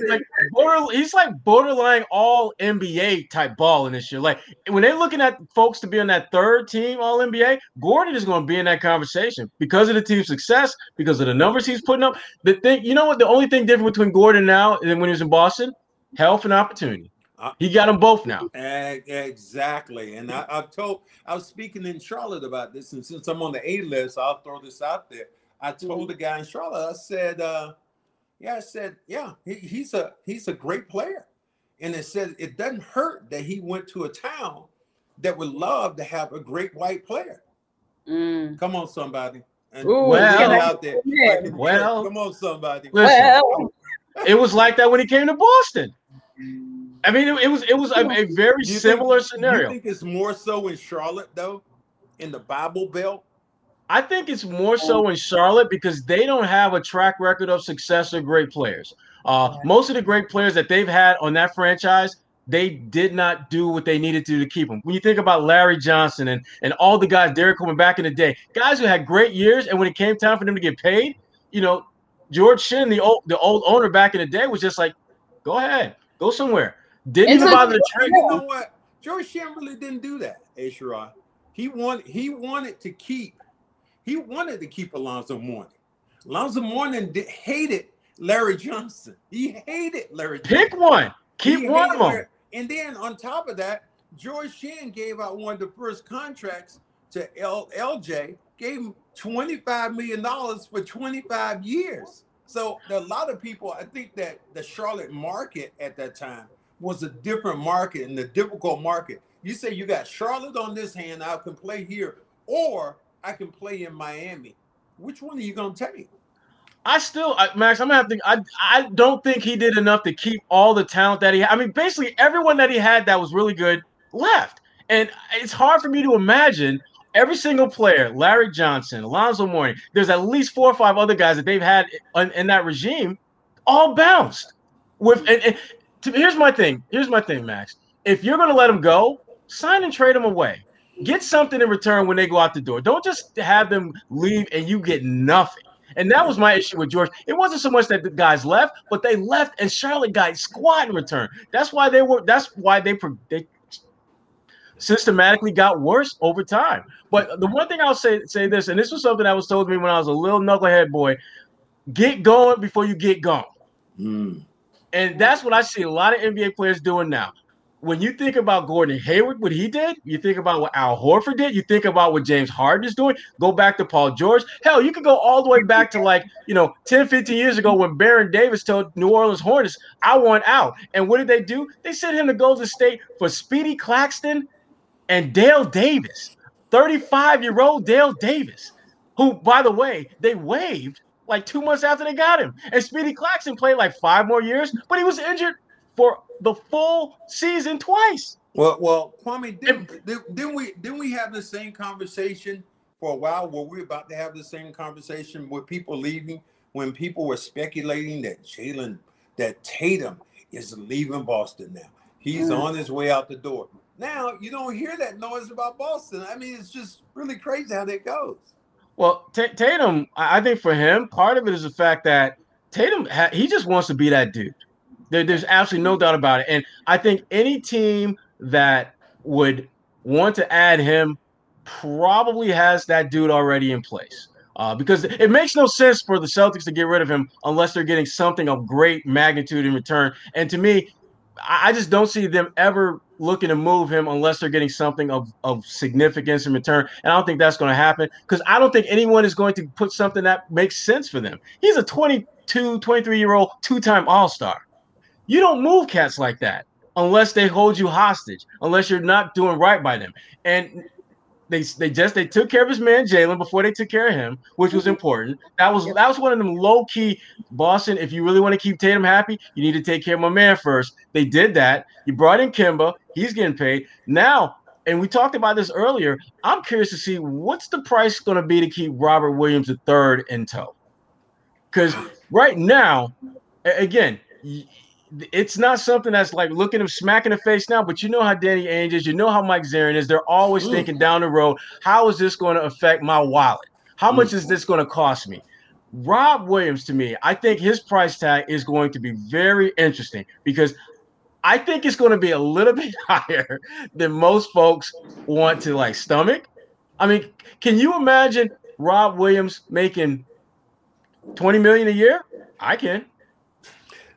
like border, he's like borderline all NBA type ball in this year. Like when they're looking at folks to be on that third team all NBA, Gordon is going to be in that conversation because of the team's success, because of the numbers he's putting up. The thing, you know what? The only thing different between Gordon now and when he was in Boston, health and opportunity. He got them both now. Exactly. And I, have told, I was speaking in Charlotte about this. And since I'm on the A list, I'll throw this out there. I told the guy in Charlotte, I said, uh, yeah, I said, yeah, he, he's a he's a great player. And it said it doesn't hurt that he went to a town that would love to have a great white player. Mm. Come on, somebody. And Ooh, well, out there. well, come on, somebody. Listen, well. it was like that when he came to Boston. I mean, it, it was it was a, a very similar think, scenario. You think it's more so in Charlotte though, in the Bible Belt? I think it's more so in Charlotte because they don't have a track record of success or great players. Uh, most of the great players that they've had on that franchise, they did not do what they needed to to keep them. When you think about Larry Johnson and and all the guys, Derrick Coleman back in the day, guys who had great years, and when it came time for them to get paid, you know, George Shinn, the old the old owner back in the day, was just like, "Go ahead, go somewhere." Didn't even bother to trade. You know what? George Shinn really didn't do that, A. Sherrod. He wanted he wanted to keep he wanted to keep Alonzo Mourning. Alonzo Mourning did, hated Larry Johnson. He hated Larry. Johnson. Pick one. Keep he one of them. And then on top of that, George Shinn gave out one of the first contracts to L- LJ, gave him $25 million for 25 years. So a lot of people, I think that the Charlotte market at that time was a different market and a difficult market. You say you got Charlotte on this hand, I can play here, or I can play in Miami. Which one are you gonna take? I still, Max, I'm gonna have to. I, I don't think he did enough to keep all the talent that he. I mean, basically everyone that he had that was really good left, and it's hard for me to imagine every single player, Larry Johnson, Alonzo Mourning. There's at least four or five other guys that they've had in, in that regime, all bounced. With and, and to, here's my thing. Here's my thing, Max. If you're gonna let them go, sign and trade them away. Get something in return when they go out the door. Don't just have them leave and you get nothing. And that was my issue with George. It wasn't so much that the guys left, but they left and Charlotte got squat in return. That's why they were. That's why they they systematically got worse over time. But the one thing I'll say say this, and this was something that was told to me when I was a little knucklehead boy: get going before you get gone. Mm. And that's what I see a lot of NBA players doing now when you think about Gordon Hayward, what he did, you think about what Al Horford did, you think about what James Harden is doing, go back to Paul George. Hell, you could go all the way back to like, you know, 10, 15 years ago when Baron Davis told New Orleans Hornets, I want out. And what did they do? They sent him to Golden State for Speedy Claxton and Dale Davis, 35 year old Dale Davis, who, by the way, they waived like two months after they got him. And Speedy Claxton played like five more years, but he was injured for the full season twice. Well, well, Kwani, didn't, didn't we didn't we have the same conversation for a while? Were we about to have the same conversation with people leaving when people were speculating that Jaylen, that Tatum is leaving Boston now? He's mm. on his way out the door. Now you don't hear that noise about Boston. I mean, it's just really crazy how that goes. Well, T- Tatum, I think for him, part of it is the fact that Tatum ha- he just wants to be that dude. There, there's absolutely no doubt about it. And I think any team that would want to add him probably has that dude already in place. Uh, because it makes no sense for the Celtics to get rid of him unless they're getting something of great magnitude in return. And to me, I just don't see them ever looking to move him unless they're getting something of, of significance in return. And I don't think that's going to happen because I don't think anyone is going to put something that makes sense for them. He's a 22, 23 year old two time All Star. You don't move cats like that unless they hold you hostage, unless you're not doing right by them. And they they just they took care of his man Jaylen before they took care of him, which was mm-hmm. important. That was that was one of them low key Boston. If you really want to keep Tatum happy, you need to take care of my man first. They did that. You brought in Kemba. He's getting paid now. And we talked about this earlier. I'm curious to see what's the price going to be to keep Robert Williams the third in tow. Because right now, again, it's not something that's like looking him smack in the face now, but you know how Danny Ainge is, you know how Mike Zarren is. They're always thinking down the road, how is this going to affect my wallet? How much is mm. this going to cost me? Rob Williams, to me, I think his price tag is going to be very interesting because I think it's going to be a little bit higher than most folks want to like stomach. I mean, can you imagine Rob Williams making 20 million a year? I can.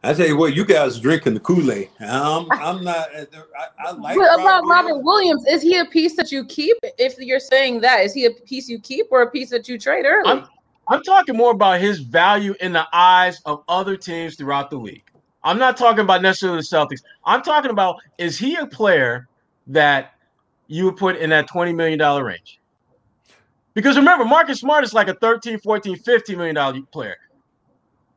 I tell you what, you guys drinking the Kool Aid. I'm, I'm not. Uh, I, I like. But about Robert Williams, is he a piece that you keep? If you're saying that, is he a piece you keep or a piece that you trade early? I'm, I'm talking more about his value in the eyes of other teams throughout the league. I'm not talking about necessarily the Celtics. I'm talking about is he a player that you would put in that $20 million range? Because remember, Marcus Smart is like a 13, 14, 15 million dollar player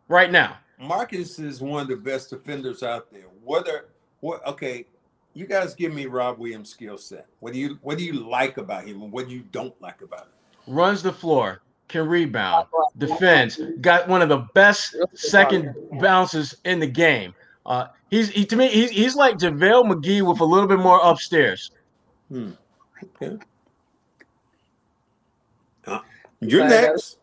right now. Marcus is one of the best defenders out there. Whether what okay, you guys give me Rob Williams' skill set. What do you what do you like about him and what do you don't like about him? Runs the floor, can rebound, defends, got one of the best second bounces in the game. Uh, he's he, to me, he's, he's like JaVale McGee with a little bit more upstairs. Hmm. Okay. Uh, you're next.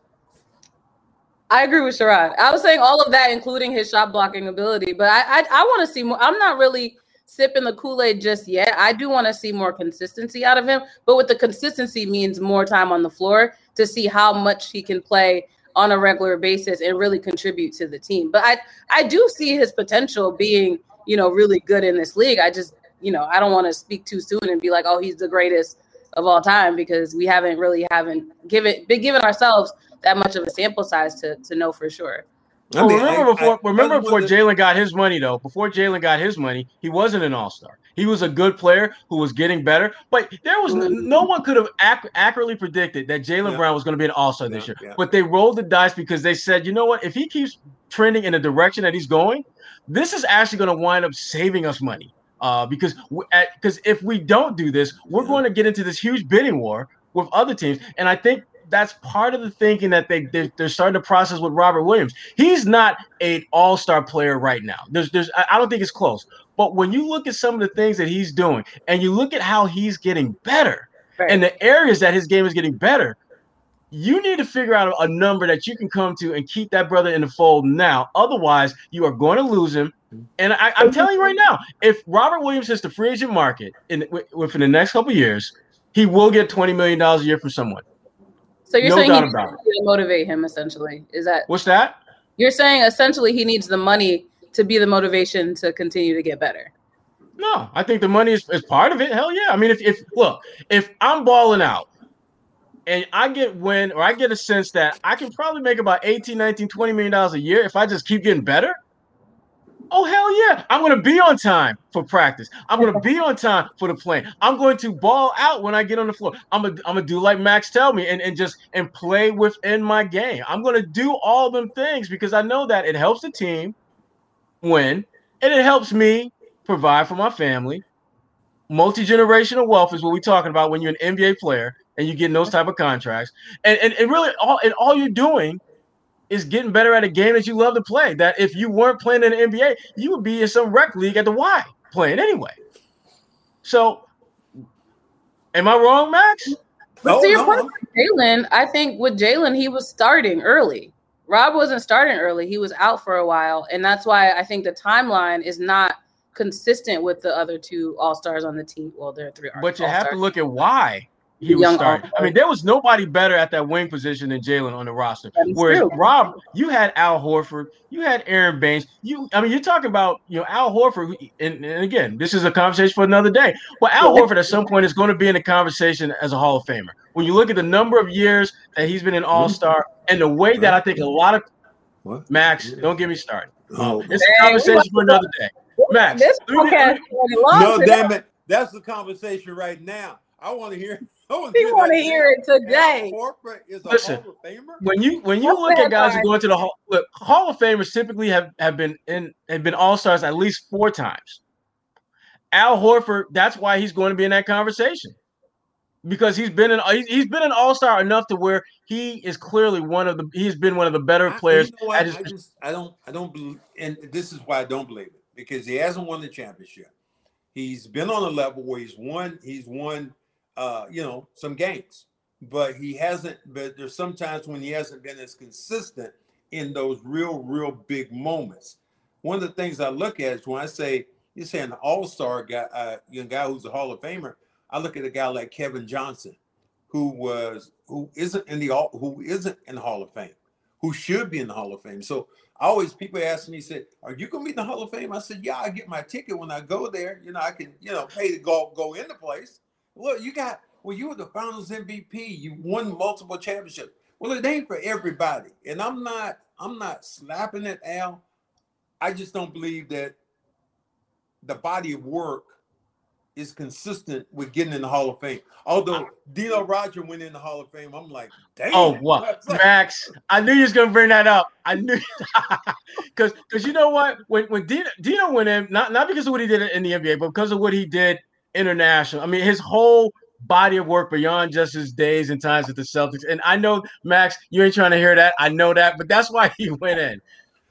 I agree with Sherrod. I was saying all of that, including his shot blocking ability, but I I, I want to see more. I'm not really sipping the Kool Aid just yet. I do want to see more consistency out of him, but with the consistency means more time on the floor to see how much he can play on a regular basis and really contribute to the team. But I I do see his potential being you know really good in this league. I just you know I don't want to speak too soon and be like oh he's the greatest of all time because we haven't really haven't given been given ourselves that much of a sample size to to know for sure. I mean, remember I, before I, remember before Jaylen got his money though. Before Jaylen got his money, he wasn't an all star. He was a good player who was getting better, but there was no, no one could have ac- accurately predicted that Jaylen yeah. Brown was going to be an all star yeah, this year. Yeah. But they rolled the dice because they said, you know what? If he keeps trending in the direction that he's going, this is actually going to wind up saving us money. Uh, because because if we don't do this, we're going to get into this huge bidding war with other teams, and I think that's part of the thinking that they they're, they're, starting to process with Robert Williams. He's not an all star player right now. There's there's I don't think it's close. But when you look at some of the things that he's doing, and you look at how he's getting better, right. and the areas that his game is getting better, you need to figure out a number that you can come to and keep that brother in the fold now. Otherwise, you are going to lose him. And I, am telling you right now, if Robert Williams hits the free agent market in within the next couple years, he will get twenty million dollars a year from someone. So you're no saying he needs to motivate him essentially. Is that what's that? You're saying essentially he needs the money to be the motivation to continue to get better. No, I think the money is, is part of it. Hell yeah. I mean, if, if look, if I'm balling out and I get win or I get a sense that I can probably make about 18, 19, 20 million dollars a year if I just keep getting better, Oh hell yeah! I'm gonna be on time for practice. I'm gonna be on time for the play. I'm going to ball out when I get on the floor. I'm gonna I'm gonna do like Max tell me and, and just and play within my game. I'm gonna do all them things because I know that it helps the team win and it helps me provide for my family. Multi generational wealth is what we're talking about when you're an NBA player and you get those type of contracts. And, and and really all and all you're doing is getting better at a game that you love to play. That if you weren't playing in the NBA, you would be in some rec league at the Y playing anyway. So, am I wrong, Max? But no, to your no. point, Jaylen, I think with Jaylen, he was starting early. Rob wasn't starting early; he was out for a while, and that's why I think the timeline is not consistent with the other two All Stars on the team. Well, there are three. But you have to look at why he was starting. I mean, there was nobody better at that wing position than Jaylen on the roster. Whereas true. Rob, you had Al Horford, you had Aron Baynes. You, I mean, you're talking about you know Al Horford, and, and again, this is a conversation for another day. But Al Horford at some point is going to be in the conversation as a Hall of Famer. When you look at the number of years that he's been an All Star and the way that I think a lot of what? Max, don't get me started. Oh, it's a conversation for another day. Max, this podcast no, damn it, that's the conversation right now. I want to hear we want to hear it today. Listen, when you when you look at guys who go into the hall, look, Hall of Famers typically have have been in have been All Stars at least four times. Al Horford, that's why he's going to be in that conversation because he's been an he's been an All Star enough to where he is clearly one of the he's been one of the better players. I, you know his, I just I don't I don't believe, and this is why I don't believe it because he hasn't won the championship. He's been on a level where he's won he's won uh, you know, some games. But he hasn't, but there's sometimes when he hasn't been as consistent in those real, real big moments. One of the things I look at is when I say you're saying an all-star guy, uh, a guy who's a Hall of Famer. I look at a guy like Kevin Johnson, who was who isn't in the who isn't in the Hall of Fame, who should be in the Hall of Fame. So I always people ask me, said, "Are you gonna be in the Hall of Fame?" I said, "Yeah, I get my ticket when I go there. You know, I can you know pay to go go in the place. Look, you got well, you were the Finals MVP. You won multiple championships. Well, it ain't for everybody, and I'm not I'm not slapping it, Al. I just don't believe that the body of work is consistent with getting in the Hall of Fame. Although Dino Radja went in the Hall of Fame, I'm like, damn. Oh, what, Max? I knew you was gonna bring that up. I knew because because you know what? When when Dino, Dino went in, not not because of what he did in the NBA, but because of what he did international. I mean, his whole body of work beyond just his days and times at the Celtics. And I know Max, you ain't trying to hear that. I know that, but that's why he went in.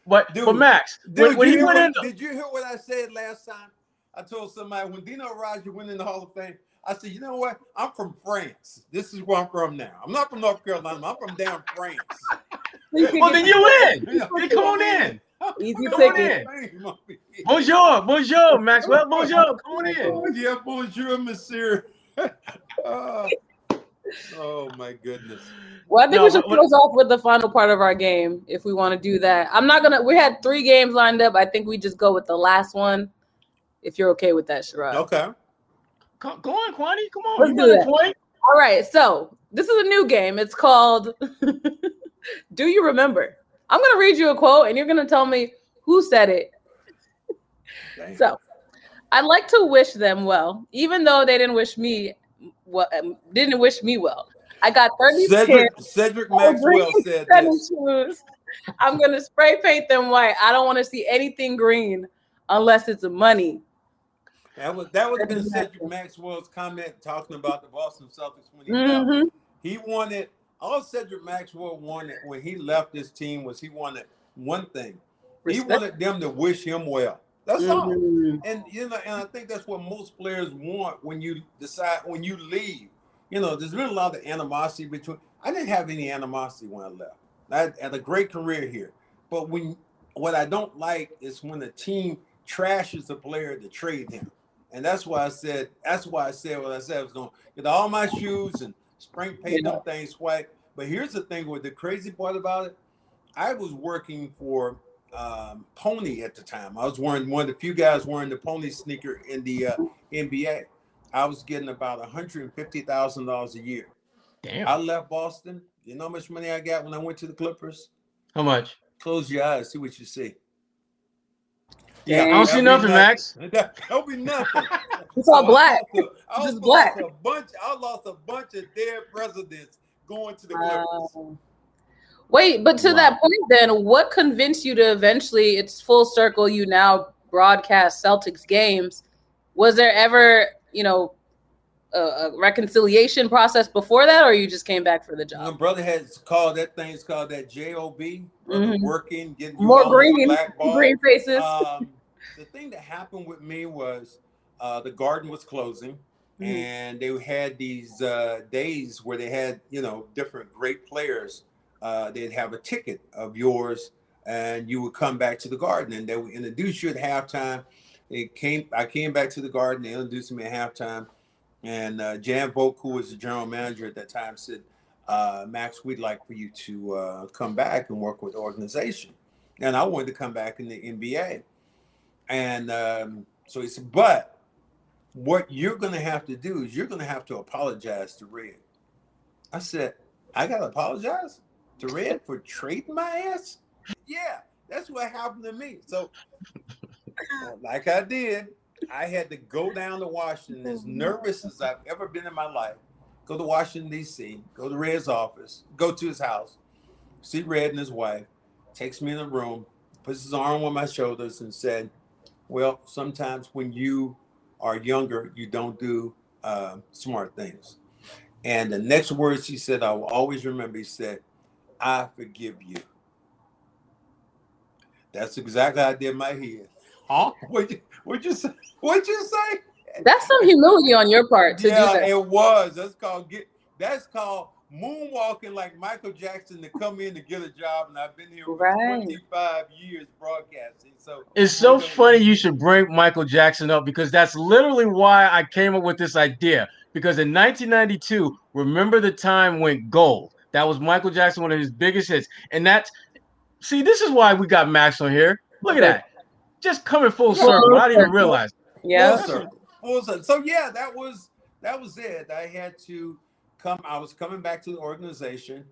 But dude, but Max, dude, when, when he went what, in, did you hear what I said last time? I told somebody when Dino Radja went in the Hall of Fame, I said, you know what? I'm from France. This is where I'm from now. I'm not from North Carolina. I'm from down France. well, then you in. Hey, come on in. Easy come ticket. Bonjour, bonjour, Maxwell. Bonjour. Come on in. Oh, yeah, bonjour, monsieur. oh, oh my goodness. Well, I think no, we should close off with the final part of our game if we want to do that. I'm not gonna. We had three games lined up. I think we just go with the last one, if you're okay with that, Sherrod. Okay. Go, go on, Kwani. Come on. Let's do that. Point. All right. So this is a new game. It's called Do You Remember? I'm gonna read you a quote, and you're gonna tell me who said it. So, I'd like to wish them well, even though they didn't wish me well. Um, didn't wish me well. I got 30 Cedric, Cedric Maxwell said this. Shoes. I'm gonna spray paint them white. I don't want to see anything green unless it's money. That was that was been Cedric Maxwell's comment talking about the Boston Celtics when he mm-hmm. He wanted all Cedric Maxwell wanted when he left this team was he wanted one thing. Respect. He wanted them to wish him well. That's mm-hmm. all. And you know, and I think that's what most players want when you decide when you leave you know, there's been a lot of animosity between. I didn't have any animosity when I left. I had a great career here, but when what I don't like is when the team trashes a player to trade him, and that's why I said that's why I said what I said I was going to get all my shoes and spray paint them things white. But here's the thing: with the crazy part about it, I was working for um, Pony at the time. I was wearing one of the few guys wearing the Pony sneaker in the uh, NBA. I was getting about $150,000 a year. Damn. I left Boston. You know how much money I got when I went to the Clippers? How much? Close your eyes, see what you see. Yeah, I don't see nothing, nothing, Max. That'll be nothing. it's all black. A, I was black. A bunch. I lost a bunch of dead presidents going to the Clippers. wait, but to wow. that point, then, what convinced you to eventually? It's full circle. You now broadcast Celtics games. Was there ever you know, a, a, reconciliation process before that, or you just came back for the job? My brother has called that thing. It's called that job, mm-hmm. working, getting more green, green faces. Um, the thing that happened with me was uh, the garden was closing, mm-hmm. and they had these uh, days where they had you know different great players. Uh, they'd have a ticket of yours, and you would come back to the garden, and they would introduce you at halftime it came. I came back to the Garden. They introduced me at halftime, and uh, Jan Volk, who was the general manager at that time, said, uh, "Max, we'd like for you to uh, come back and work with the organization." And I wanted to come back in the NBA, and um, so he said, "But what you're going to have to do is you're going to have to apologize to Red." I said, "I got to apologize to Red for trading my ass." Yeah, that's what happened to me. So like I did, I had to go down to Washington as nervous as I've ever been in my life. Go to Washington, D.C., go to Red's office, go to his house, see Red and his wife, takes me in the room, puts his arm on my shoulders, and said, Well, sometimes when you are younger, you don't do uh, smart things. And the next words he said, I will always remember, he said, I forgive you. That's exactly how I did my head. Huh? What'd you, what'd you say? What'd you say? That's some humility on your part to yeah, do that. it was. That's called get. That's called moonwalking like Michael Jackson to come in to get a job, and I've been here for Right. 25 years broadcasting. So It's so funny you should bring Michael Jackson up because that's literally why I came up with this idea. Because in 1992, remember the time went gold. That was Michael Jackson, one of his biggest hits. And that's see, this is why we got Max on here. Look at that. Just coming full circle. I didn't even realize. Yeah. Full circle. Full circle. So yeah, that was that was it. I had to come. I was coming back to the organization.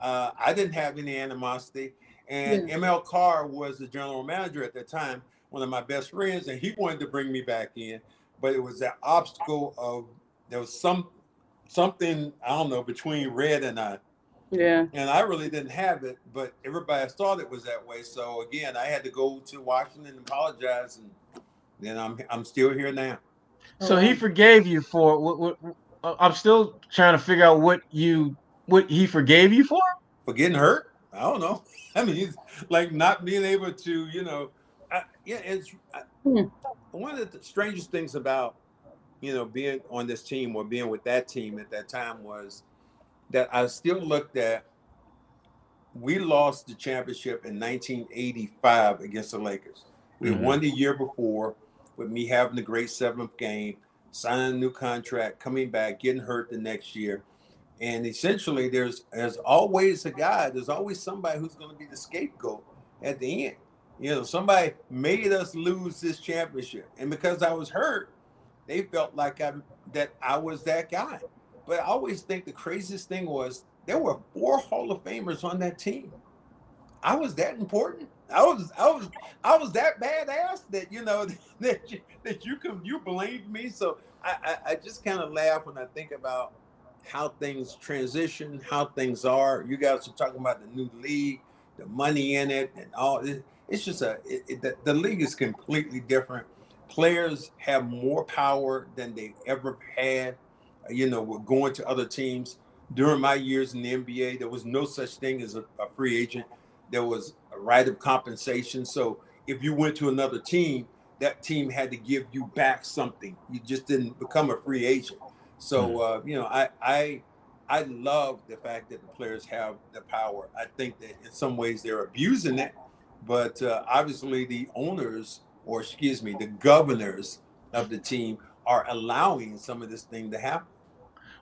Uh, I didn't have any animosity, and ML Carr was the general manager at that time, one of my best friends, and he wanted to bring me back in, but it was that obstacle of there was some something I don't know between Red and I, Yeah. and I really didn't have it, but everybody thought it was that way. So again, I had to go to Washington and apologize, and then I'm I'm still here now. So he forgave you for what, what uh, I'm still trying to figure out what you what he forgave you for? for getting hurt. I don't know. I mean, it's like not being able to, you know, I, yeah. It's I, Hmm. one of the strangest things about, you know, being on this team or being with that team at that time was that I still looked at. We lost the championship in 1985 against the Lakers. We Mhm. won the year before with me having the great seventh game, signing a new contract, coming back, getting hurt the next year and essentially there's there's always a guy there's always somebody who's going to be the scapegoat at the end you know somebody made us lose this championship and because i was hurt they felt like i that i was that guy but i always think the craziest thing was there were four hall of famers on that team i was that important i was i was i was that badass that you know that you, that you can you blamed me so i i, I just kind of laugh when i think about how things transition, how things are. You guys are talking about the new league, the money in it, and all. It, it's just a it, it, the, the league is completely different. Players have more power than they ever had. You know, we're going to other teams. During my years in the NBA, there was no such thing as a, a free agent. There was a right of compensation. So if you went to another team, that team had to give you back something. You just didn't become a free agent. So uh, you know, I I I love the fact that the players have the power. I think that in some ways they're abusing it, but uh, obviously the owners, or excuse me, the governors of the team are allowing some of this thing to happen.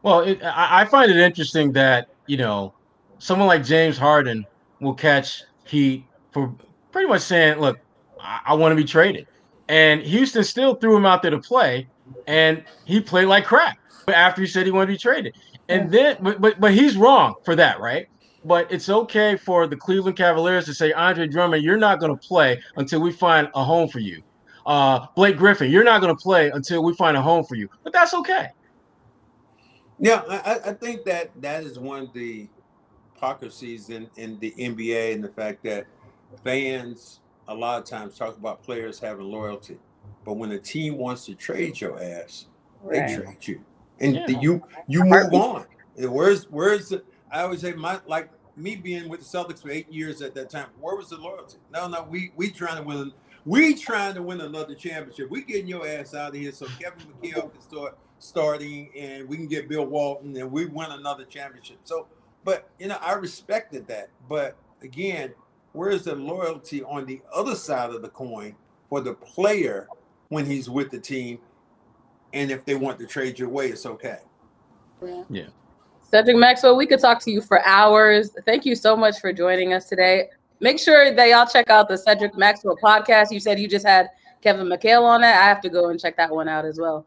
Well, it, I, find it interesting that you know someone like James Harden will catch heat for pretty much saying, "Look, I, I want to be traded," and Houston still threw him out there to play, and he played like crap after he said he wanted to be traded. And then, but but but he's wrong for that, right? But it's okay for the Cleveland Cavaliers to say, Andre Drummond, you're not going to play until we find a home for you. Uh, Blake Griffin, you're not going to play until we find a home for you. But that's okay. Yeah, I, I think that that is one of the hypocrisies in, in the NBA and the fact that fans a lot of times talk about players having loyalty. But when a team wants to trade your ass, they Right. trade you. And Yeah. you you move on. Where's where's the, I always say my like me being with the Celtics for eight years at that time, where was the loyalty? No, no, we we trying to win we trying to win another championship. We getting your ass out of here so Kevin McHale can start starting and we can get Bill Walton and we win another championship. So but you know, I respected that. But again, where's the loyalty on the other side of the coin for the player when he's with the team? And if they want to trade your way, it's okay. Yeah. Cedric Maxwell, we could talk to you for hours. Thank you so much for joining us today. Make sure that y'all check out the Cedric Maxwell podcast. You said you just had Kevin McHale on that. I have to go and check that one out as well.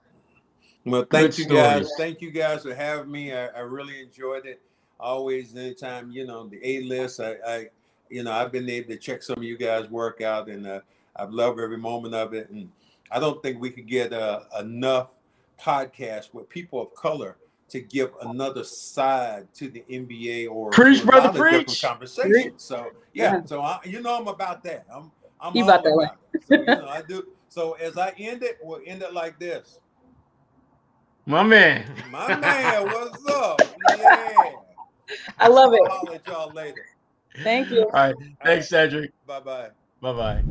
Well, thank Good you guys. Thank you guys for having me. I, I really enjoyed it. Always, anytime you know the A list, I, I, you know, I've been able to check some of you guys' work out, and uh, I've loved every moment of it. And I don't think we could get uh, enough podcasts with people of color to give another side to the NBA or Preach, brother, lot of different preach. So yeah, Yeah. so I, you know I'm about that. I'm I'm You all about that way. it. So, you know, I do. So as I end it, we'll end it like this. My man. My man, what's up? Yeah. I love it. I'll holler at y'all later. Thank you. All right. Thanks, Cedric. Bye bye. Bye bye.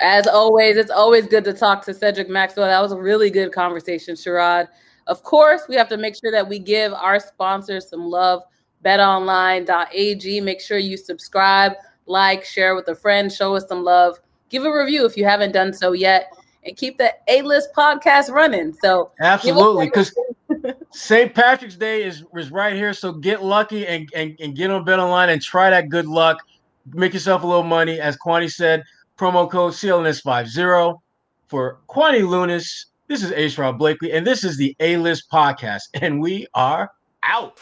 As always, it's always good to talk to Cedric Maxwell. That was a really good conversation, Sherrod. Of course, we have to make sure that we give our sponsors some love. BetOnline.ag. Make sure you subscribe, like, share with a friend, show us some love. Give a review if you haven't done so yet, and keep the A List podcast running. So absolutely, because St. Patrick's Day is, is right here. So get lucky and, and, and get on BetOnline and try that good luck. Make yourself a little money. As Kwani said, promo code CLNS50 for Kwani Lunis. This is A. Blakely, and this is the A List Podcast, and we are out.